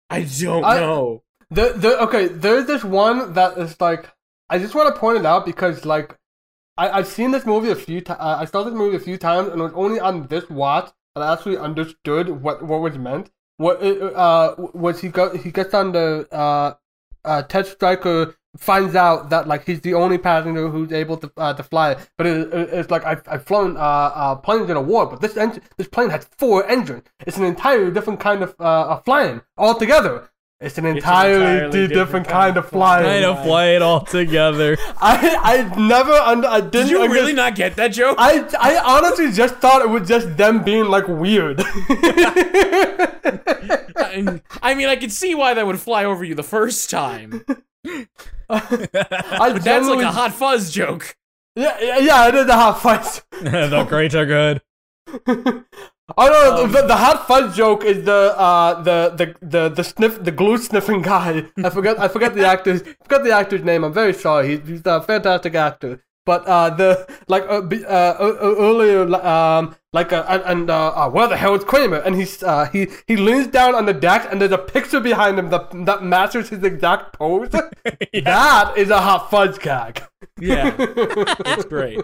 I don't I- know. The, the, okay, there's this one that is like, I just want to point it out because, like, I, I've seen this movie a few times. I saw this movie a few times, and it was only on this watch that I actually understood what, what was meant. What uh was he go he gets on the uh uh Ted Striker finds out that like he's the only passenger who's able to uh, to fly, but it, it- it's like I've, I've flown uh, uh planes in a war, but this engine this plane has four engines. It's an entirely different kind of uh of flying altogether. It's an an entirely, entirely different, different kind, kind of of flying. Kind of play it all together. I I never under I didn't Did you under- really not get that joke? I I honestly just thought it was just them being like weird. I, I mean, I could see why that would fly over you the first time. I that's like a hot fuzz joke. Yeah, yeah, yeah, it is a hot fuzz. the greats are good. Oh no, Um, the, the hot fuzz joke is the uh the the the the sniff the glue sniffing guy. I forget I forget the actor's forgot the actor's name. I'm very sorry. He's, he's a fantastic actor. But uh the like uh, uh earlier um like uh, and, uh, uh where the hell is Kramer? And he's uh he he leans down on the deck and there's a picture behind him that that matches his exact pose. That is a hot fuzz gag. Yeah, it's great.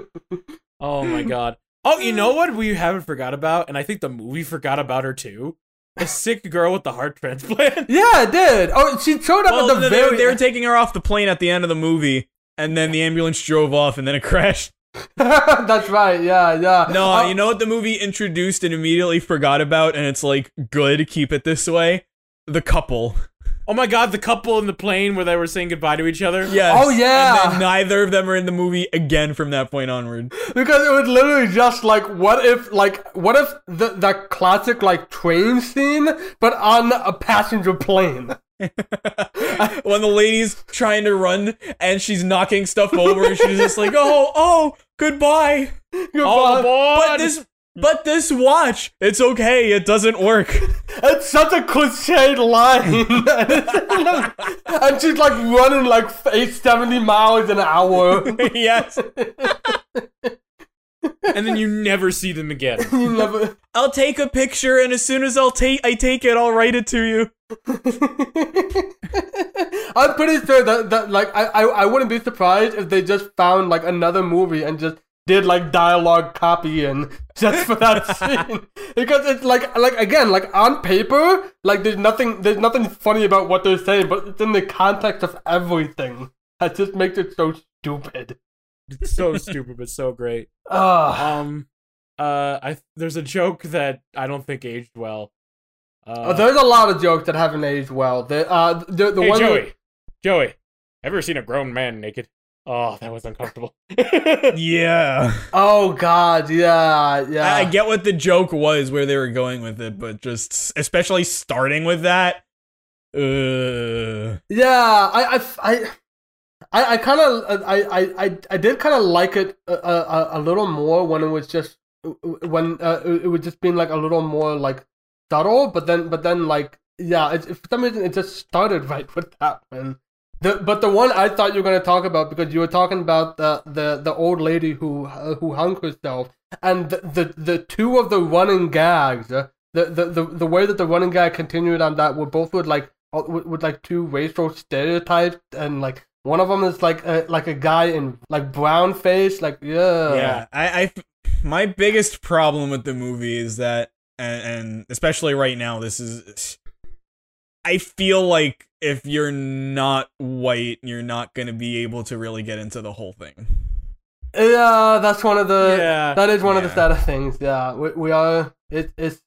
Oh my god. Oh, you know what we haven't forgot about, and I think the movie forgot about her too. A sick girl with the heart transplant. Yeah, it did. Oh, she showed up Well, at the they, very. they were taking her off the plane at the end of the movie, and then the ambulance drove off, and then it crashed. That's right. Yeah, yeah. No, Uh, you know what the movie introduced and immediately forgot about, and it's like good, keep it this way. The couple. Oh my god, the couple in the plane where they were saying goodbye to each other. Yes. Oh, yeah. And then neither of them are in the movie again from that point onward. because it was literally just like, what if, like, what if the that classic like train scene, but on a passenger plane? when the lady's trying to run and she's knocking stuff over, and she's just like, "Oh, oh, goodbye." All Goodbye. aboard! But this, but this watch, it's okay. It doesn't work. It's such a cliched line. and she's like running like 870 miles an hour. yes. and then you never see them again. You never. I'll take a picture, and as soon as I'll take, I take it, I'll write it to you. I'm pretty sure that, that like I, I I wouldn't be surprised if they just found like another movie and just did like dialogue copy and just for that scene because it's like like again like on paper like there's nothing there's nothing funny about what they're saying but it's in the context of everything that just makes it so stupid. It's so stupid, but so great. Ah, Um, uh, I there's a joke that I don't think aged well. Uh, there's a lot of jokes that haven't aged well. The uh the the hey one that- Joey, Joey, ever seen a grown man naked? Oh, that was uncomfortable. Yeah. oh god yeah yeah I, I get what the joke was, where they were going with it, but just especially starting with that. Uh, Yeah, I, I, I, I, I kind of, I, I, I, I did kind of like it a, a, a little more when it was just when uh, it was just being like a little more like but then, but then like yeah, it, for some reason it just started right with that one. The, but the one I thought you were gonna talk about because you were talking about the the, the old lady who uh, who hung herself and the, the the two of the running gags, uh, the, the the the way that the running gag continued on that were both with like uh, with, with like two racial stereotypes and like one of them is like a, like a guy in like brown face like yeah yeah, I, my biggest problem with the movie is that, and, and especially right now, this is. I feel like if you're not white, you're not gonna be able to really get into the whole thing. yeah that's one of the Yeah. that is one of the Yeah. saddest things yeah we, we are it, it's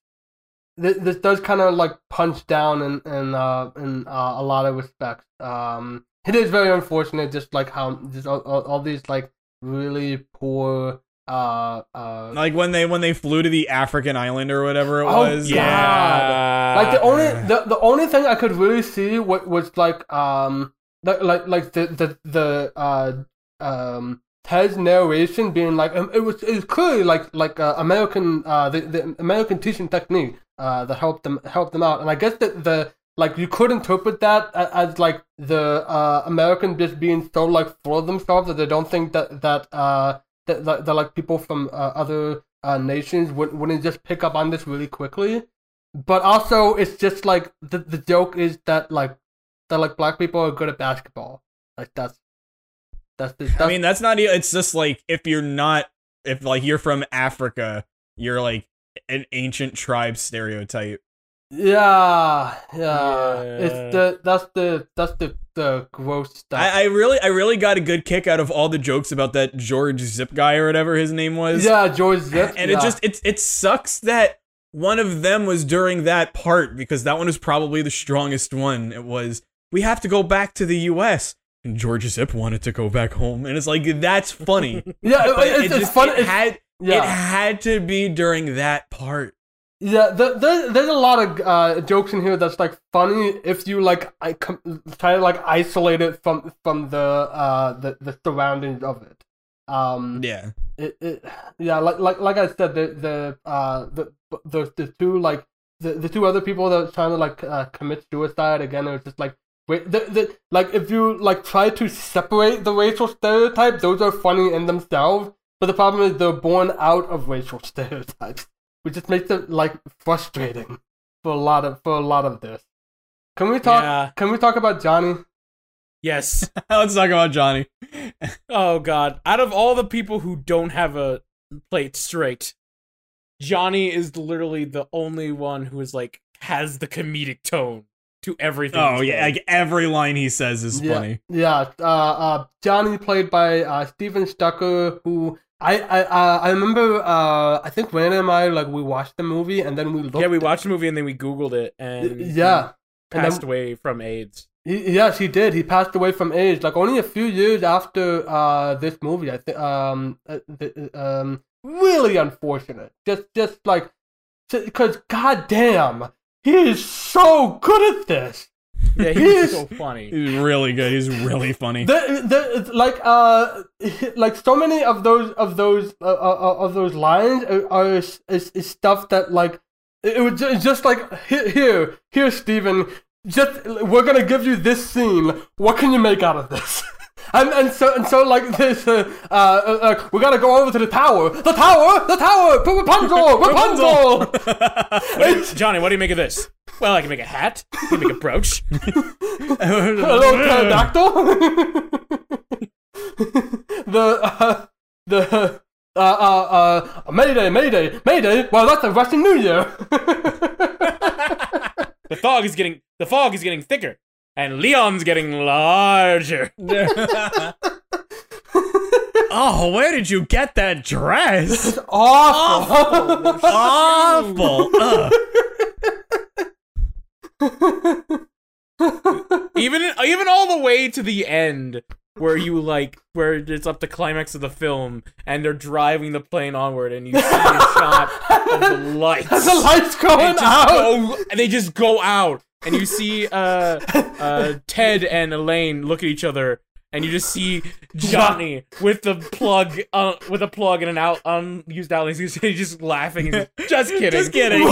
this, this does kind of like punch down in in uh in uh, a lot of respects um it is very unfortunate just like how just all, all, all these like really poor uh uh Like when they when they flew to the African island or whatever it Oh, was. God. yeah. like the only the, the only thing I could really see was, was like um like like like the the the uh um Ted's narration being like um, it was it was clearly like like uh, American uh the, the American teaching technique uh that helped them helped them out and I guess that the like you could interpret that a- as like the uh American just being so like full of themselves that they don't think that that uh that, that, that like people from uh, other uh, nations would, wouldn't just pick up on this really quickly but also it's just like the the joke is that like that like black people are good at basketball. Like that's that's the, that's I mean, that's not. e- It's just like if you're not, if like you're from Africa, you're like an ancient tribe stereotype. yeah, yeah. It's the that's the that's the the gross stuff. I, I really, I really got a good kick out of all the jokes about that George Zip guy or whatever his name was. yeah, George Zip. and yeah. it just it it sucks that one of them was during that part because that one was probably the strongest one. It was we have to go back to the U.S. and George Zip wanted to go back home, and it's like that's funny. yeah. It, it's, it it's just fun. it had yeah. it had to be during that part. Yeah, there, there, there's a lot of uh, jokes in here that's like funny if you like I com- try to like isolate it from from the uh the, the surroundings of it. Um, Yeah. it, it yeah like like like I said the the uh the the the two like the, the two other people that were trying to like uh, commit suicide again it was just like wait the, the like if you like try to separate the racial stereotype those are funny in themselves but the problem is they're born out of racial stereotypes which just makes it like frustrating for a lot of for a lot of this can we talk Yeah. can we talk about Johnny yes. Let's talk about Johnny. Oh god. Out of all the people who don't have a plate straight, Johnny is literally the only one who is like has the comedic tone to everything. Oh yeah, saying. like every line he says is yeah, funny. Yeah, uh, uh, Johnny played by uh, Stephen Stucker, who I I uh, I remember. Uh, I think Brandon and I like we watched the movie and then we looked. yeah, we watched the movie and then we Googled it and he Yeah, and passed then- away from AIDS. He, yes, he did. He passed away from AIDS, like only a few years after uh this movie. I think um uh, the, um really unfortunate. Just just like because goddamn, he is so good at this. Yeah, he He was is- so funny. He's really good. He's really funny. The, the, like uh like so many of those of those uh, uh, of those lines are, are is, is, is stuff that like it, it was ju- just like here here here Stephen just we're gonna give you this scene what can you make out of this and and so and so like this uh, uh, uh uh, we gotta go over to the tower the tower the tower Rapunzel Rapunzel What you- Johnny, what do you make of this? Well, I can make a hat. I can make a brooch. a little pterodactyl. the uh, the uh, uh, uh, Mayday, Mayday, Mayday. Well, that's a Russian New Year. The fog is getting the fog is getting thicker, and Leon's getting larger. oh, where did you get that dress? Awful. Awful. Ugh. even even all the way to the end where you like where it's up to climax of the film and they're driving the plane onward and you see a shot of the lights the lights going out. go and they just go out and you see uh uh Ted and Elaine look at each other and you just see Johnny with the plug uh, with a plug and an out unused outlet he's just laughing and he's just kidding Just kidding.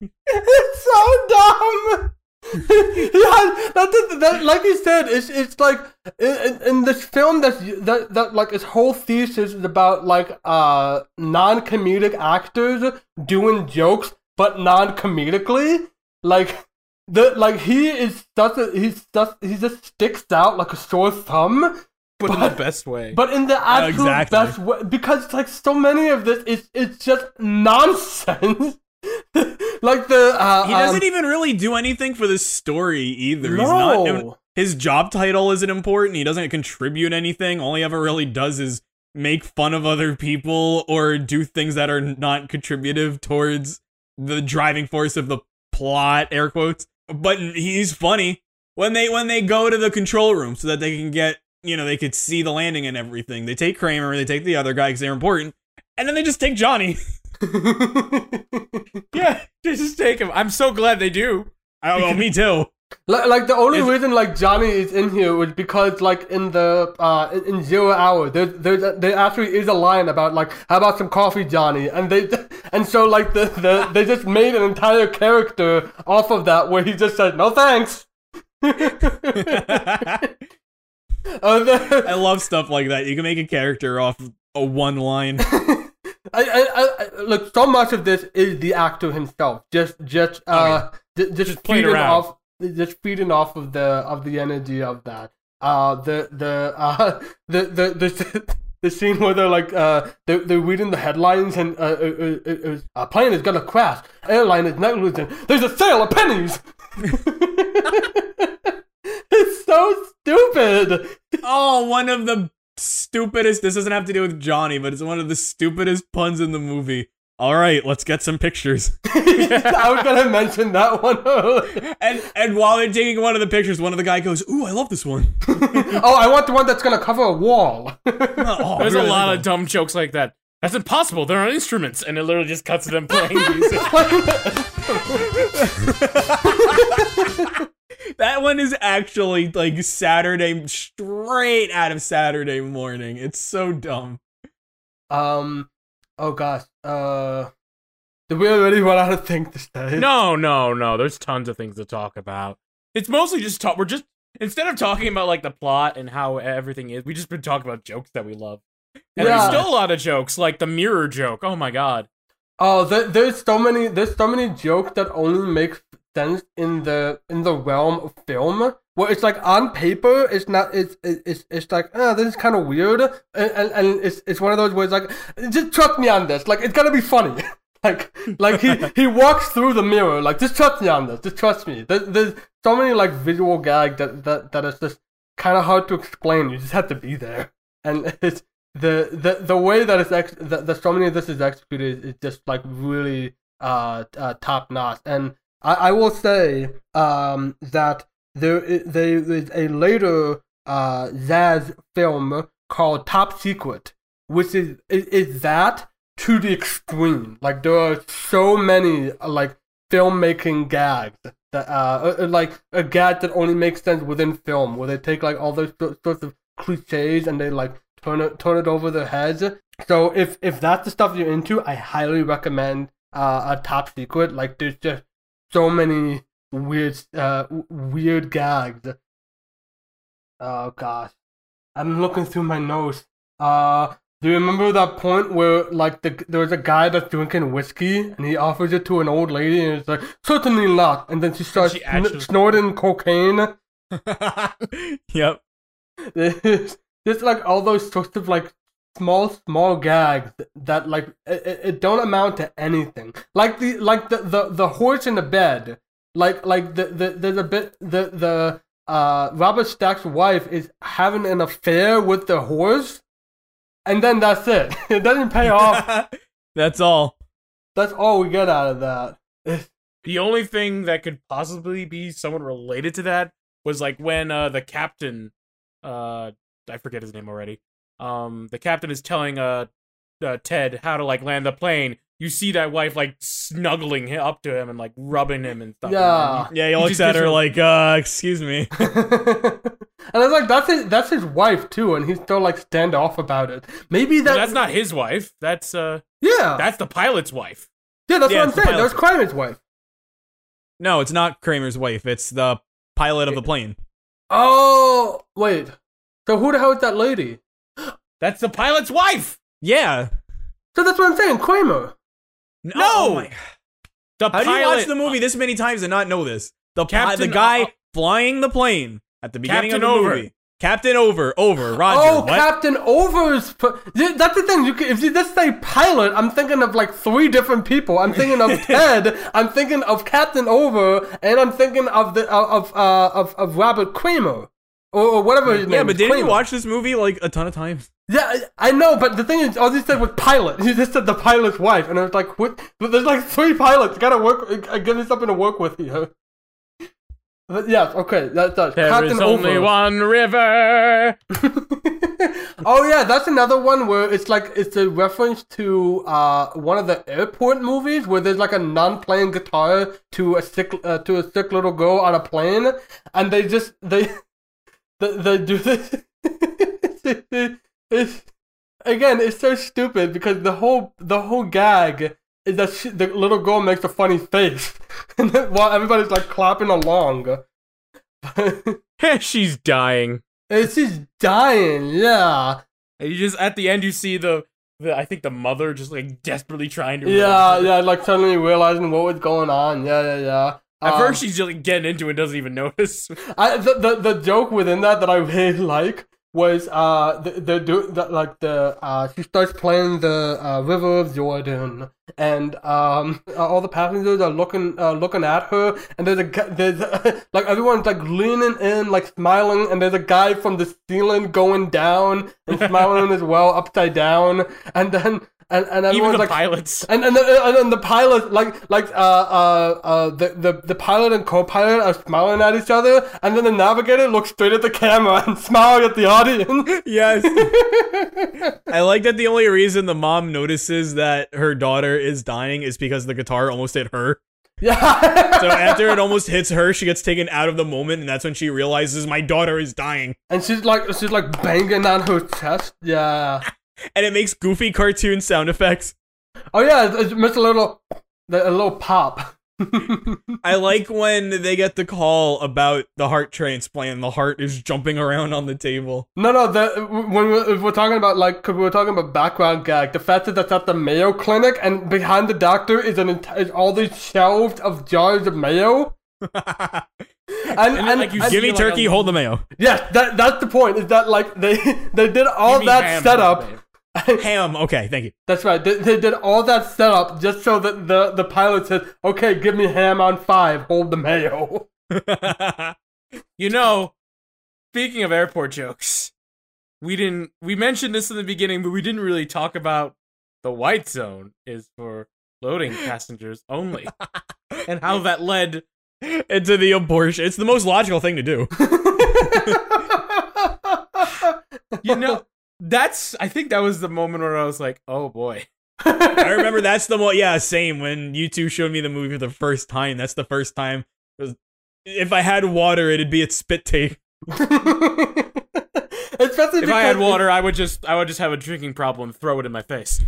it's so dumb. yeah, that, that, that, like you said, it's it's like in, in this film that's that that like its whole thesis is about like uh non-comedic actors doing jokes, but non-comedically. Like the like he is such a he's just he just sticks out like a sore thumb. but in the best way But in the absolute exactly. best way, because like so many of this, it's it's just nonsense. like the uh, He doesn't um, even really do anything for the story either. He's not. no. His job title isn't important. He doesn't contribute anything. All he ever really does is make fun of other people or do things that are not contributive towards the driving force of the plot, air quotes. But he's funny when they when they go to the control room so that they can get you know they could see the landing and everything. They take Kramer, they take the other guy because they're important, and then they just take Johnny. yeah they just take him I'm so glad they do I don't know, me too. like, like the only If- reason like Johnny is in here was because like in the uh in, in zero hour there there there actually is a line about like how about some coffee Johnny and they and so like the, the they just made an entire character off of that where he just said no thanks. Uh, the- I love stuff like that. You can make a character off a one line. I, I, I, look. So much of this is the actor himself, just, just, uh, ju- just, playing feeding around. off, just feeding off of the of the energy of that. Uh, the the uh, the the the. The scene where they're like, uh, they're, they're reading the headlines and uh, uh, uh, uh, a plane is gonna crash. Airline is negligent. There's a sale of pennies. it's so stupid. oh, one of the stupidest. This doesn't have to do with Johnny, but it's one of the stupidest puns in the movie. All right, let's get some pictures. I was gonna mention that one. And and while they're taking one of the pictures, one of the guy goes, "Ooh, I love this one." Oh, I want the one that's gonna cover a wall. Oh, There's really? a lot of dumb jokes like that. That's impossible. They're on instruments, and it literally just cuts to them playing music. That one is actually like Saturday, straight out of Saturday morning. It's so dumb. um, oh gosh. Uh, did we already run out of things to say? no, no, no. There's tons of things to talk about. It's mostly just talk. We're just instead of talking about like the plot and how everything is, we just been talking about jokes that we love. And Yeah. there's still a lot of jokes, like the mirror joke. Oh my god. Oh, there, there's so many. There's so many jokes that only make sense in the in the realm of film. Where it's like on paper, it's not. It's it's it's like, ah, this is kind of weird, and, and and it's it's one of those where it's like, just trust me on this. Like it's gonna be funny. Like, like he, he walks through the mirror. Like, just trust me on this. Just trust me. There, there's so many like visual gags that that that is just kind of hard to explain. You just have to be there, and it's the the the way that it's ex- the, the so many of this is executed is just like really uh, uh top notch. And I, I will say um that there there is a later uh Zaz film called Top Secret, which is is, is that to the extreme. Like there are so many like filmmaking gags that uh, uh, like a gag that only makes sense within film, where they take like all those sorts of cliches and they like turn it turn it over their heads. So if if that's the stuff you're into, I highly recommend uh, a Top Secret. Like there's just so many weird uh weird gags. Oh gosh, I'm looking through my notes. Uh, do you remember that point where like the there was a guy that's drinking whiskey and he offers it to an old lady and it's like certainly not, and then she starts She actually- snorting cocaine. yep. There's just like all those sorts of like small small gags that like it, it- don't amount to anything. Like the like the the, the horse in the bed. Like like the, the there's a bit the the uh Robert Stack's wife is having an affair with the horse, and then that's it. It doesn't pay off. That's all. That's all we get out of that. The only thing that could possibly be somewhat related to that was like when uh the captain uh I forget his name already. Um the captain is telling uh, uh Ted how to like land the plane. You see that wife like snuggling hi- up to him and like rubbing him and stuff. Yeah. And Yeah, he He looks just at her her- like, uh, excuse me. and I was like, that's his, that's his wife too, and he's still like standoff about it. Maybe No, that, that's not his wife. That's uh Yeah, that's the pilot's wife. yeah, that's Yeah, what I'm saying. That's. Kramer's wife. No, it's not Kramer's wife. It's the pilot of the plane. Oh, wait. So who the hell is that lady? That's the pilot's wife. Yeah. So that's what I'm saying, Kramer. No. No! Oh my- The How do you watch the movie this many times and not know this? The pi- Captain- the guy uh, flying the plane at the beginning Captain of the Oveur. movie. Captain Oveur, over, Roger. oh, what? Captain Oveur's. That's the thing. You can, if you just say pilot, I'm thinking of like three different people. I'm thinking of Ted. I'm thinking of Captain Oveur, and I'm thinking of the of uh of of Robert Kramer. Or, or whatever his name yeah, but didn't you watch this movie like a ton of times? Yeah, I I know, but the thing is, all he said was pilot. He just said the pilot's wife, and I was like, what? But there's like three pilots. gotta work. uh, Give me something to work with here. But yes, okay, that's that. There Captain is only Oveur. one river. oh yeah, that's another one where it's like it's a reference to uh one of the airport movies where there's like a non-playing guitar to a sick uh, to a sick little girl on a plane, and they just they do this. it's, again, it's so stupid because the whole the whole gag is that she, the little girl makes a funny face, and then, while everybody's like clapping along. She's dying. and she's dying, yeah. And you just at the end you see the, the I think the mother just like desperately trying to Yeah, yeah, like suddenly realizing what was going on. Yeah, yeah, yeah. At Um, first she's just like, getting into it and doesn't even notice. I, the, the the joke within that that I really like was uh the the, the like the uh she starts playing the uh, River of Jordan and um all the passengers are looking uh, looking at her and there's a there's like everyone's like leaning in like smiling and there's a guy from the ceiling going down and smiling as well upside down and then and and Even the like pilots. and and the, and then the pilot like like uh uh uh the, the the pilot and co-pilot are smiling at each other and then the navigator looks straight at the camera and smiles at the audience Yes. I like that the only reason the mom notices that her daughter is dying is because the guitar almost hit her. yeah So after it almost hits her, she gets taken out of the moment, and that's when she realizes my daughter is dying. and she's like she's like banging on her chest yeah And it makes goofy cartoon sound effects. oh yeah it's, it's just a little a little pop I like when they get the call about the heart transplant. The heart is jumping around on the table. No, no. The when we're, if we're talking about like, cause we were talking about background gag. The fact that that's at the Mayo Clinic, and behind the doctor is an is all these shelves of jars of mayo. and, and, like, you and- Give me like turkey, a- hold the mayo. yes, that that's the point. Is that like they they did all that ham, setup, babe. Ham. Okay, thank you. That's right. They, they did all that setup just so that the the pilot said, "Okay, give me ham on five. Hold the mayo." you. You know, speaking of airport jokes, we didn't we mentioned this in the beginning, but we didn't really talk about the white zone is for loading passengers only. and how that led into the abortion. It's the most logical thing to do. you know that's I think that was the moment where I was like, "Oh boy." I remember that's the one. Yeah, same. When you two showed me the movie for the first time, that's the first time. if I had water, it'd be at spit take. Especially If I had water, I would just I would just have a drinking problem, and throw it in my face.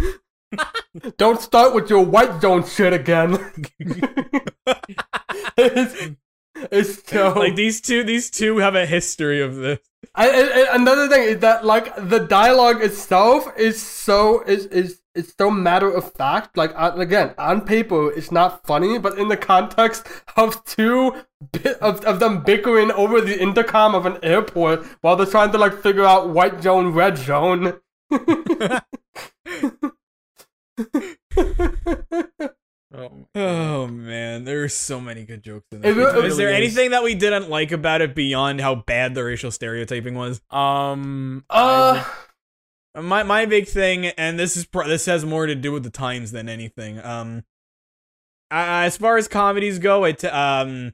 Don't start with your white zone shit again. it's, so Like these two, these two have a history of this. I, and another thing is that like the dialogue itself is so is is it's so matter of fact. Like uh, again, on paper, it's not funny, but in the context of two of of them bickering over the intercom of an airport while they're trying to like figure out white zone, red zone. Oh, Oh man, there are so many good jokes in It this. re- it is there really is. anything that we didn't like about it beyond how bad the racial stereotyping was? um, Uh, My my big thing, and this is pro- this has more to do with the times than anything. Um, uh, as far as comedies go, it um,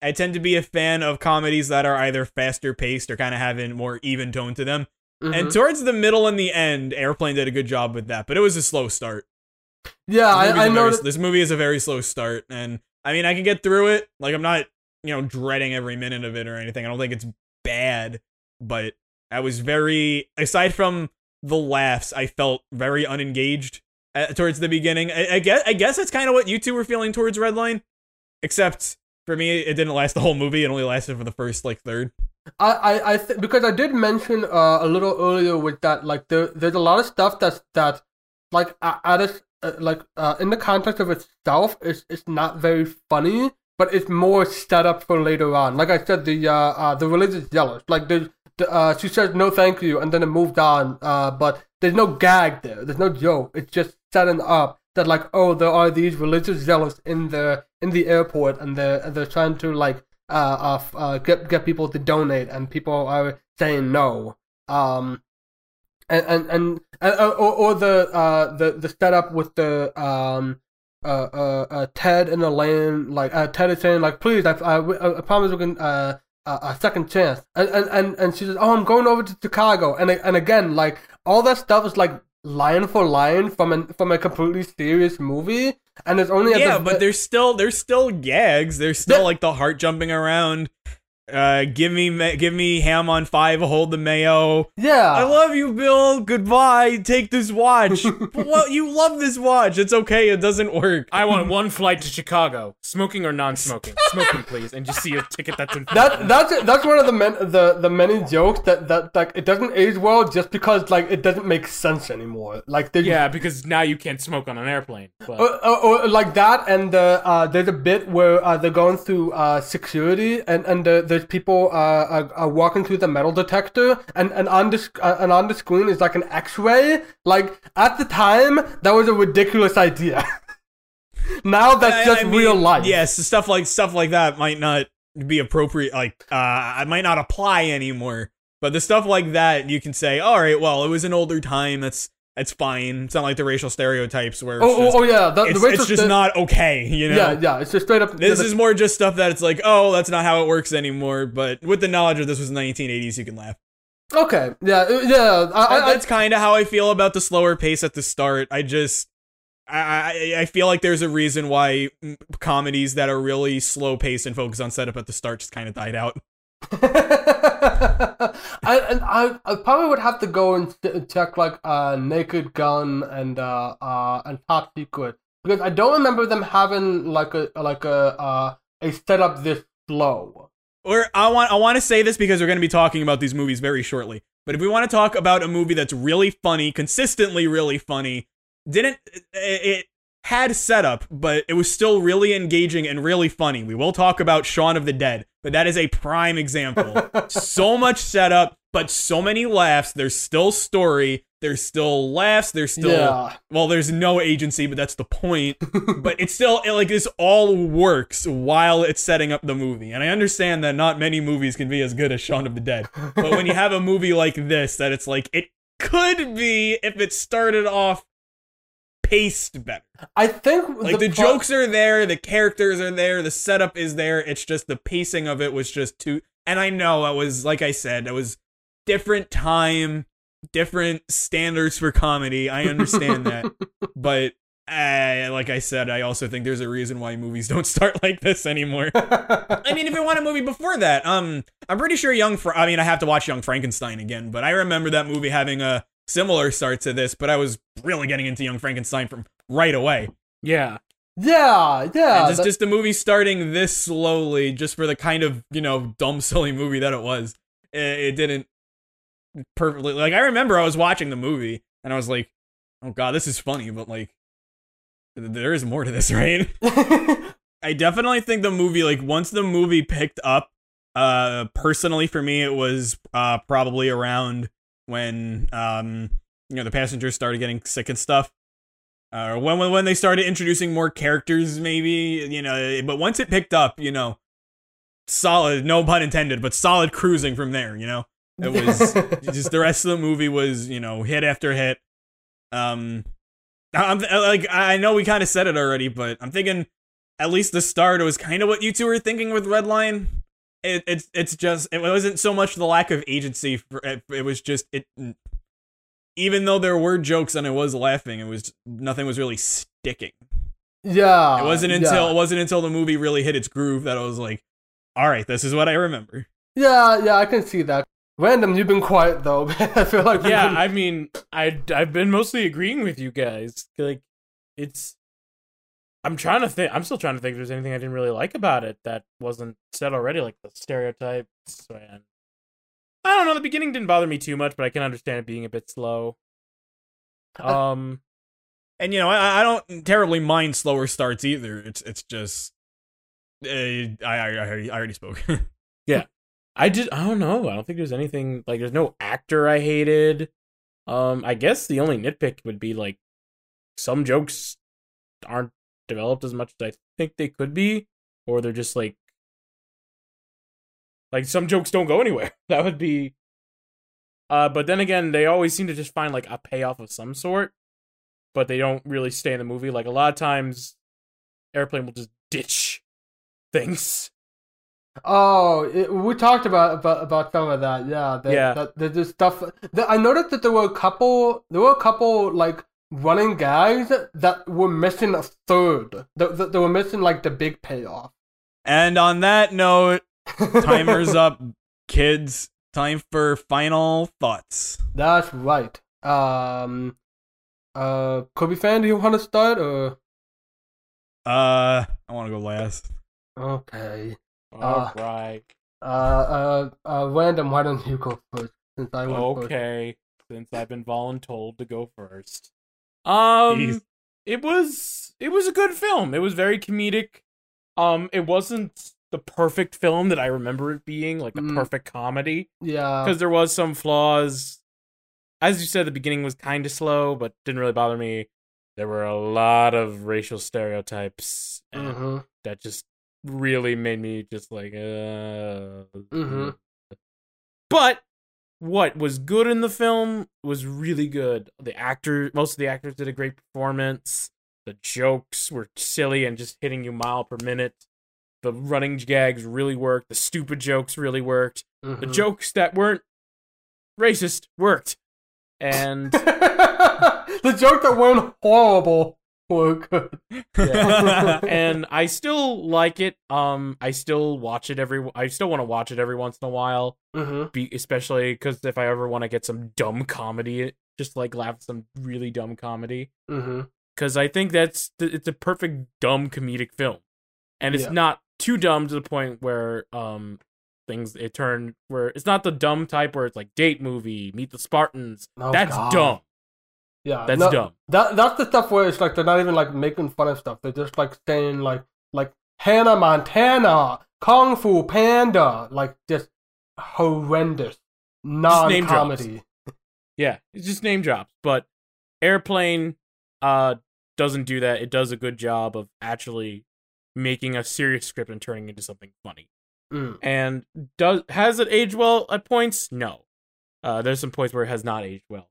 I tend to be a fan of comedies that are either faster paced or kind of having more even tone to them. mhm. And towards the middle and the end, Airplane did a good job with that, but it was a slow start. Yeah, I, I know. very- this movie is a very slow start, and I mean I can get through it. Like I'm not, you know, dreading every minute of it or anything. I don't think it's bad, but I was very aside from the laughs, I felt very unengaged uh, towards the beginning. I, I guess I guess that's kind of what you two were feeling towards Redline, except for me, it didn't last the whole movie. It only lasted for the first like third. I, I, I th- because I did mention uh, a little earlier with that, like there, there's a lot of stuff that's that, like at its, uh, like uh, in the context of itself, it's it's not very funny, but it's more set up for later on. Like I said, the uh, uh the religious jealous, like there's, the, uh, she says no thank you, and then it moved on. Uh, but there's no gag there. There's no joke. It's just setting up that like oh there are these religious zealots in the in the airport, and they're they're trying to like uh, uh, uh, get get people to donate, and people are saying no. Um, and and and, uh, or, or the uh the the setup with the um uh uh, uh Ted and Elaine like uh Ted is saying like please I I, I promise we can uh. A, a second chance, and, and and and she says, "Oh, I'm going over to Chicago," and and again, like all that stuff is like line for line from an from a completely serious movie, and it's only yeah, but there's still there's still gags. There's still like the heart jumping around. Uh, give me give me ham on five. Hold the mayo. yeah, I love you, Bill. Goodbye. Take this watch. well, you love this watch. It's okay. It doesn't work. I want one flight to Chicago, smoking or non-smoking. Smoking, please, and just see a ticket that's in. That that's that's one of the men, the the many jokes that that like it doesn't age well just because like it doesn't make sense anymore. Like they yeah, because now you can't smoke on an airplane. But Or, or, or like that, and uh, uh, there's a bit where uh, they're going through uh, security, and and uh, there's people uh, are, are walking through the metal detector, and and on the uh, and on the screen is like an X-ray. Like at the time, that was a ridiculous idea. now that's I- just I mean, real life. Yes, stuff like stuff like that might not be appropriate. Like, uh, it might not apply anymore. But the stuff like that, you can say, all right, well, it was an older time. That's that's fine. It's not like the racial stereotypes where it's Oh, oh, just, oh yeah. The, it's, the it's just not okay. You know. Yeah, yeah. It's just straight up. This the- is more just stuff that it's like, oh, that's not how it works anymore. But with the knowledge that this was 1980s, you can laugh. okay. Yeah, uh, yeah. I, I, I, that's kind of how I feel about the slower pace at the start. I just, I, I, feel like there's a reason why comedies that are really slow paced and focus on setup at the start just kind of died out. I, and I, I probably would have to go and check like uh, Naked Gun and uh, uh, and Top Secret because I don't remember them having like a like a uh, a setup this slow. Or I want, I want to say this because we're going to be talking about these movies very shortly. But if we want to talk about a movie that's really funny, consistently really funny, didn't it, it had setup, but it was still really engaging and really funny. We will talk about Shaun of the Dead, but that is a prime example. so much setup, but so many laughs. There's still story. There's still laughs. There's still yeah. well, there's no agency, but that's the point. but it's still it, like this all works while it's setting up the movie. And I understand that not many movies can be as good as Shaun of the Dead. But when you have a movie like this, that it's like it could be if it started off paced better. I think Like the, pro- jokes are there, the characters are there, the setup is there. It's just the pacing of it was just too. And I know it was like I said, it was different time, different standards for comedy. I understand that, but uh, like I said, I also think there's a reason why movies don't start like this anymore. I mean, if you want a movie before that, um, I'm pretty sure Young. Fra- I mean, I have to watch Young Frankenstein again, but I remember that movie having a similar start to this. But I was really getting into Young Frankenstein from right away. Yeah. yeah, yeah. And just that- just the movie starting this slowly, just for the kind of you know dumb silly movie that it was, it, it didn't perfectly. Like I remember I was watching the movie and I was like, oh god, this is funny, but like there is more to this, right? I definitely think the movie, like once the movie picked up, uh, personally for me, it was uh probably around when um you know the passengers started getting sick and stuff. Uh, or when when when they started introducing more characters, maybe you know. But once it picked up, you know, solid, no pun intended, but solid cruising from there. You know, it was just the rest of the movie was you know hit after hit. Um, I'm like I know we kind of said it already, but I'm thinking at least the start was kind of what you two were thinking with Redline. It, it's it's just it wasn't so much the lack of agency. For, it, it was just it. Even though there were jokes and I was laughing, it was nothing was really sticking. yeah. It wasn't until yeah. it wasn't until the movie really hit its groove that I was like, all right, this is what I remember. Yeah, yeah, I can see that. Random, you've been quiet though. I feel like Yeah, been- I mean, I I've been mostly agreeing with you guys. Like, it's. I'm trying to think. I'm still trying to think if there's anything I didn't really like about it that wasn't said already, like the stereotypes and. I don't know. The beginning didn't bother me too much, but I can understand it being a bit slow. Um, And you know, I, I don't terribly mind slower starts either. It's it's just, uh, I, I I already I already spoke. Yeah, I did. I don't know. I don't think there's anything like. There's no actor I hated. Um, I guess the only nitpick would be like some jokes aren't developed as much as I think they could be, or they're just like like some jokes don't go anywhere. That would be. Uh, but then again, they always seem to just find like a payoff of some sort, but they don't really stay in the movie. Like a lot of times, airplane will just ditch things. Oh, it, we talked about, about about some of that. Yeah, that, Yeah. That, that there's stuff. That, I noticed that there were a couple. There were a couple like running gags that were missing a third. That, that they were missing like the big payoff. and on that note, timer's up, kids. Time for final thoughts. That's right. Um, uh, Kirby fan, do you want to start or? Uh, I want to go last. Okay. All right. Uh, uh, uh, random. Why don't you go first? Since I went first. Okay, since I've been voluntold to go first. Jeez. Um, it was it was a good film. It was very comedic. Um, it wasn't the perfect film that I remember it being, like the Mm. perfect comedy, Yeah. because there was some flaws. As you said, the beginning was kind of slow, but didn't really bother me. There were a lot of racial stereotypes, and Mm-hmm. that just really made me just like, uh. Mhm. But what was good in the film was really good. The actor, most of the actors did a great performance. The jokes were silly and just hitting you mile per minute. The running gags really worked. The stupid jokes really worked. The Mhm. jokes that weren't racist worked. And the joke that weren't horrible and I still like it. Um, I still watch it every. I still want to watch it every once in a while. Mm-hmm. Be especially because if I ever want to get some dumb comedy, just like laugh at some really dumb comedy. Mm-hmm. Because I think that's th- it's a perfect dumb comedic film, and it's Yeah. not too dumb to the point where um things it turn where it's not the dumb type where it's like date movie, Meet the Spartans. Oh, that's God. dumb. Yeah, That's no, dumb. That that's the stuff where it's like they're not even like making fun of stuff. They're just like saying like like Hannah Montana, Kung Fu Panda, like just horrendous name non-comedy. Yeah, it's just name drops. But Airplane uh doesn't do that. It does a good job of actually making a serious script and turning it into something funny. Mm. And does has it aged well at points? No. Uh, there's some points where it has not aged well.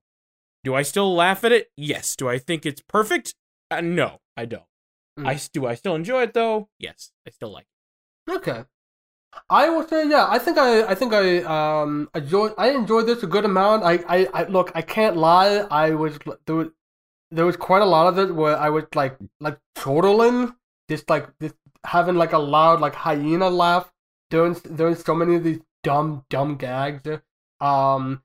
Do I still laugh at it? Yes. Do I think it's perfect? Uh, no, I don't. Mm. I do. I still enjoy it though. Yes, I still like Okay. I will say, yeah. I think I, I think I, um, enjoy. I enjoyed this a good amount. I, I, I look. I can't lie. I was there was, there was quite a lot of it where I was like, like chortling, just like this, having like a loud like hyena laugh during during so many of these dumb dumb gags. Um,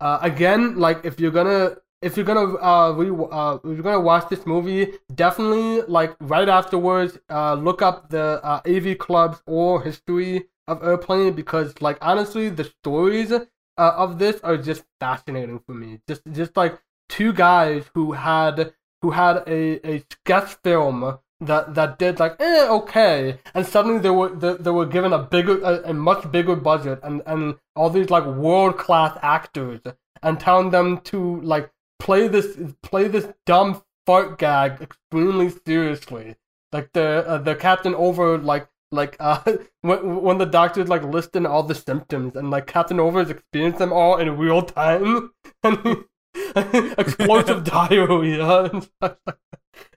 uh, again, like if you're gonna if you're gonna uh, re- uh if you're gonna watch this movie, definitely like right afterwards, uh, look up the uh, AV Club's or history of Airplane because like honestly, the stories uh, of this are just fascinating for me. Just just like two guys who had who had a, a sketch film that that did like eh okay and suddenly they were they, they were given a bigger a, a much bigger budget and and all these like world class actors and telling them to like play this play this dumb fart gag extremely seriously like the uh, the captain Oveur like like uh when when the doctor's like listing all the symptoms and like captain Oveur has experienced them all in real time and explosive diarrhea and stuff like.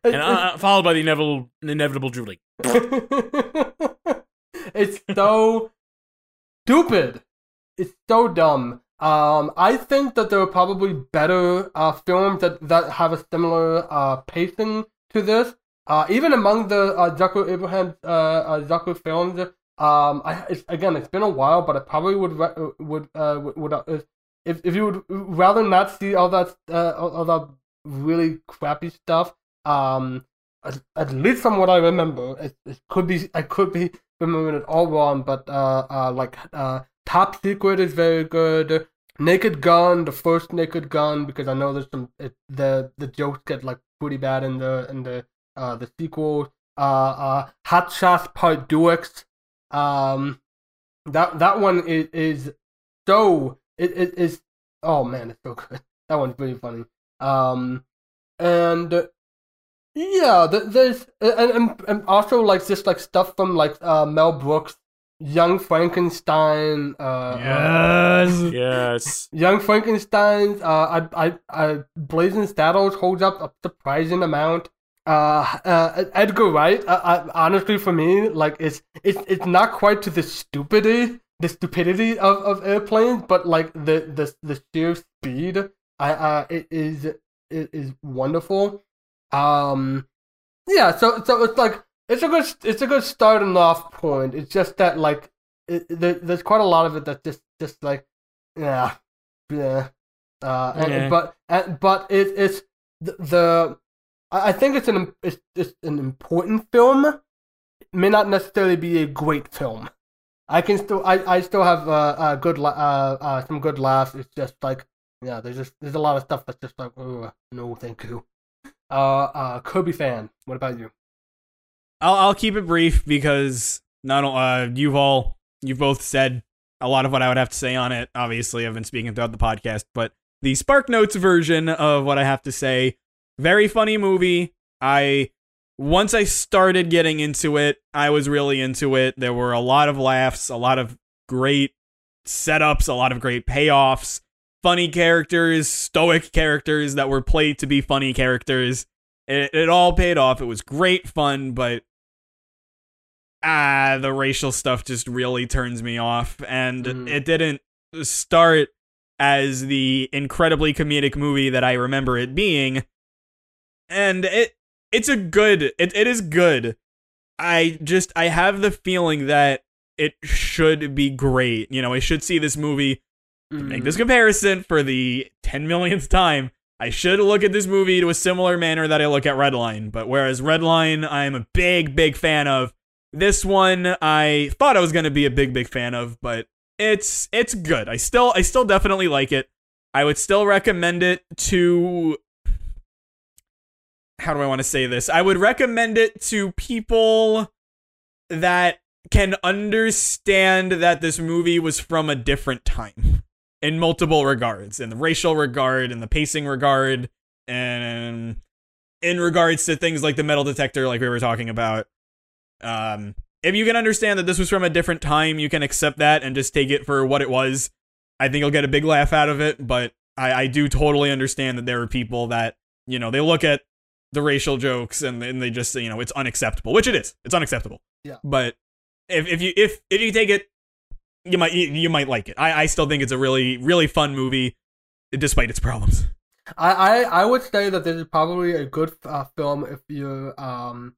And uh, followed by the inevitable inevitable drooling. it's so stupid. It's so dumb. Um, I think that there are probably better uh, films that, that have a similar uh, pacing to this. Uh, even among the uh, Zucker Abraham uh, uh, Zucker films, um, I, it's, again, it's been a while, but I probably would re- would uh, would, would uh, if if you would rather not see all that uh, all, all that really crappy stuff. Um, at, at least from what I remember, it, it could be I could be remembering it all wrong, but uh, uh, like uh, Top Secret is very good. Naked Gun, the first Naked Gun, because I know there's some it, the the jokes get like pretty bad in the in the uh the sequel. Uh, uh, Hot Shots Part Deux. Um, that that one is is so it it is oh man, it's so good. That one's really funny. Um, and yeah, there's and, and and also like just like stuff from like uh Mel Brooks, Young Frankenstein. Uh, Yes. Yes. Young Frankenstein's. Uh, I I I Blazing Saddles holds up a surprising amount. Uh, uh, Edgar Wright. Uh, I, honestly, for me, like it's it's it's not quite to the stupidity, the stupidity of, of airplanes, but like the the the sheer speed. I uh, it is it is wonderful. Um, yeah. So so it's like it's a good it's a good starting off point. It's just that like it, there, there's quite a lot of it that's just just like yeah yeah. Uh, and, Yeah. but and, but it, it's the, the I I think it's an it's, it's an important film. It may not necessarily be a great film. I can still I, I still have uh, uh good uh, uh some good laughs. It's just like yeah, there's just there's a lot of stuff that's just like oh no thank you. Uh uh Kirby fan. What about you? I'll I'll keep it brief because not uh you've all you've both said a lot of what I would have to say on it. Obviously, I've been speaking throughout the podcast, but the Spark Notes version of what I have to say, very funny movie. I once I started getting into it, I was really into it. There were a lot of laughs, a lot of great setups, a lot of great payoffs, funny characters, stoic characters that were played to be funny characters. It, it all paid off. It was great fun, but ah, the racial stuff just really turns me off. And Mhm. it didn't start as the incredibly comedic movie that I remember it being. And it it's a good it, it is good. I just I have the feeling that it should be great. You know, I should see this movie to make this mm. comparison for the 10 millionth time, I should look at this movie to a similar manner that I look at Redline. But whereas Redline, I'm a big, big fan of. This one, I thought I was gonna be a big, big fan of, but it's it's good. I still, I still definitely like it. I would still recommend it to. How do I want to say this? I would recommend it to people that can understand that this movie was from a different time. In multiple regards, in the racial regard, in the pacing regard, and in regards to things like the metal detector, like we were talking about. Um, if you can understand that this was from a different time, you can accept that and just take it for what it was. I think you'll get a big laugh out of it, but I, I do totally understand that there are people that, you know, they look at the racial jokes and, and they just you know, it's unacceptable, which it is. It's unacceptable. Yeah. But if, if you if if you take it, you might you, might like it. I, I still think it's a really, really fun movie, despite its problems. I, I, I would say that this is probably a good uh, film if you um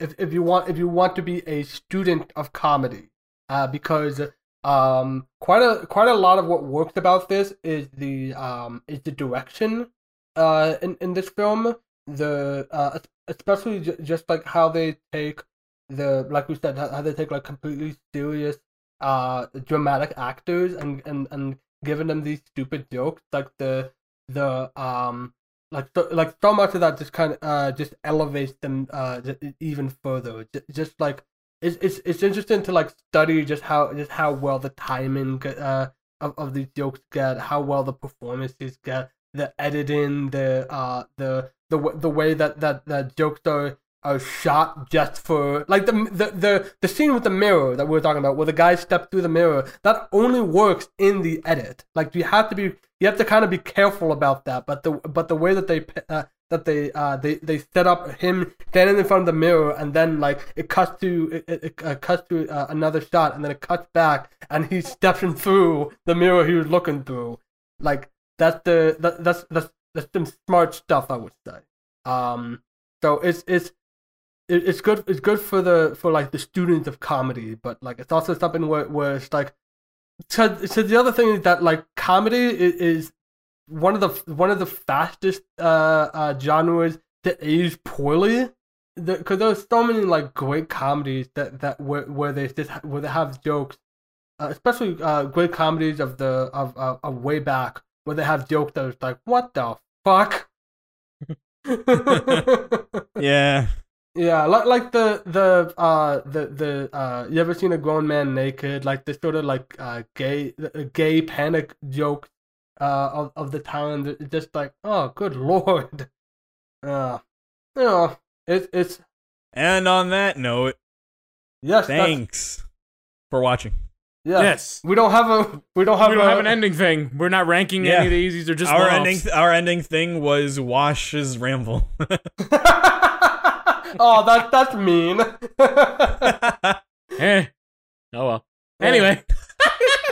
if, if you want if you want to be a student of comedy uh, because um quite a quite a lot of what works about this is the um is the direction uh in, in this film the uh especially j- just like how they take the like we said how they take like completely serious uh dramatic actors and and and giving them these stupid jokes like the the um like so, like so much of that just kind of uh just elevates them uh even further. J- just like it's it's it's interesting to like study just how just how well the timing uh of, of these jokes get how well the performances get the editing the uh the the the way that that that jokes are are shot just for like the the the the scene with the mirror that we were talking about where the guy stepped through the mirror that only works in the edit. Like you have to be you have to kind of be careful about that but the but the way that they uh, that they uh they they set up him standing in front of the mirror and then like it cuts to it, it, it uh, cuts to uh, another shot and then it cuts back and he's stepping through the mirror he was looking through. Like that's the that, that's that's that's some smart stuff i would say. Um so it's it's it, it's good it's good for the for like the students of comedy but like it's also something where, where it's like so, so the other thing is that like comedy is, is one of the one of the fastest uh, uh genres to age poorly because there's so many like great comedies that that where, where they just where they have jokes uh, especially uh great comedies of the of, of of way back where they have jokes that are like what the fuck Yeah. Yeah, like like the the uh the the uh you ever seen a grown man naked? Like the sort of like uh gay gay panic joke uh of of the time. It's just like oh good lord, uh you know it's it's And on that note, yes thanks for watching. yes. Yes. we don't have a we don't have we don't a, have an ending thing. We're not ranking Yeah. any of these. These are just our one-offs. ending our ending thing was Wash's ramble. oh that that's mean. Eh. Oh well. Anyway,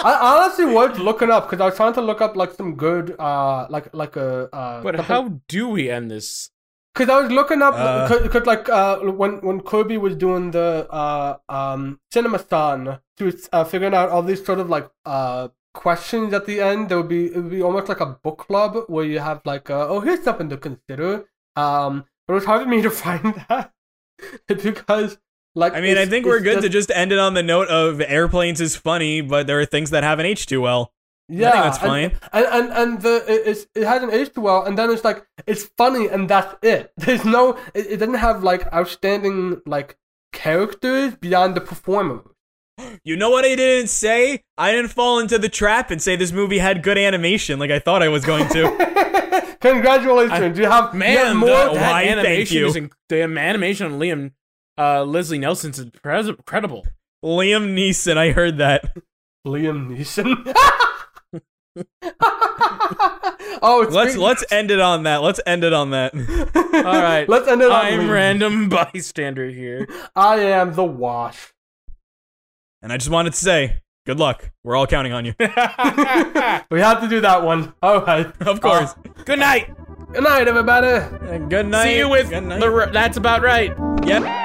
I honestly was looking up because I was trying to look up like some good uh like like a uh but something- how do we end this? Cause I was looking up, Uh. cause, 'cause, like uh, when when Kirby was doing the uh um CinemaSon, she was uh, figuring out all these sort of like uh questions at the end. There would be it would be almost like a book club where you have like uh, oh here's something to consider. Um, but it was hard for me to find that because like I mean, I think we're good to just end it on the note of airplanes is funny, but there are things that have an H too well. Yeah, that's fine. And and and the it, it hasn't aged well, and then it's like it's funny, and that's it. There's no, it, it doesn't have like outstanding like characters beyond the performer. You know what I didn't say? I didn't fall into the trap and say this movie had good animation like I thought I was going to. Congratulations, you have Man, have more. the, that animation is the animation on Liam uh, Leslie Nielsen's incre- incredible. Liam Neeson, I heard that. Liam Neeson. oh, Let's let's end it on that. Let's end it on that. All right, Let's end it on that. I'm Liam. random bystander here. I am the wash. And I just wanted to say, good luck. We're all counting on you. We have to do that one. All right. of course. Uh, good night. Good night, everybody. good night. See you with good night. the. That's about right. Yep.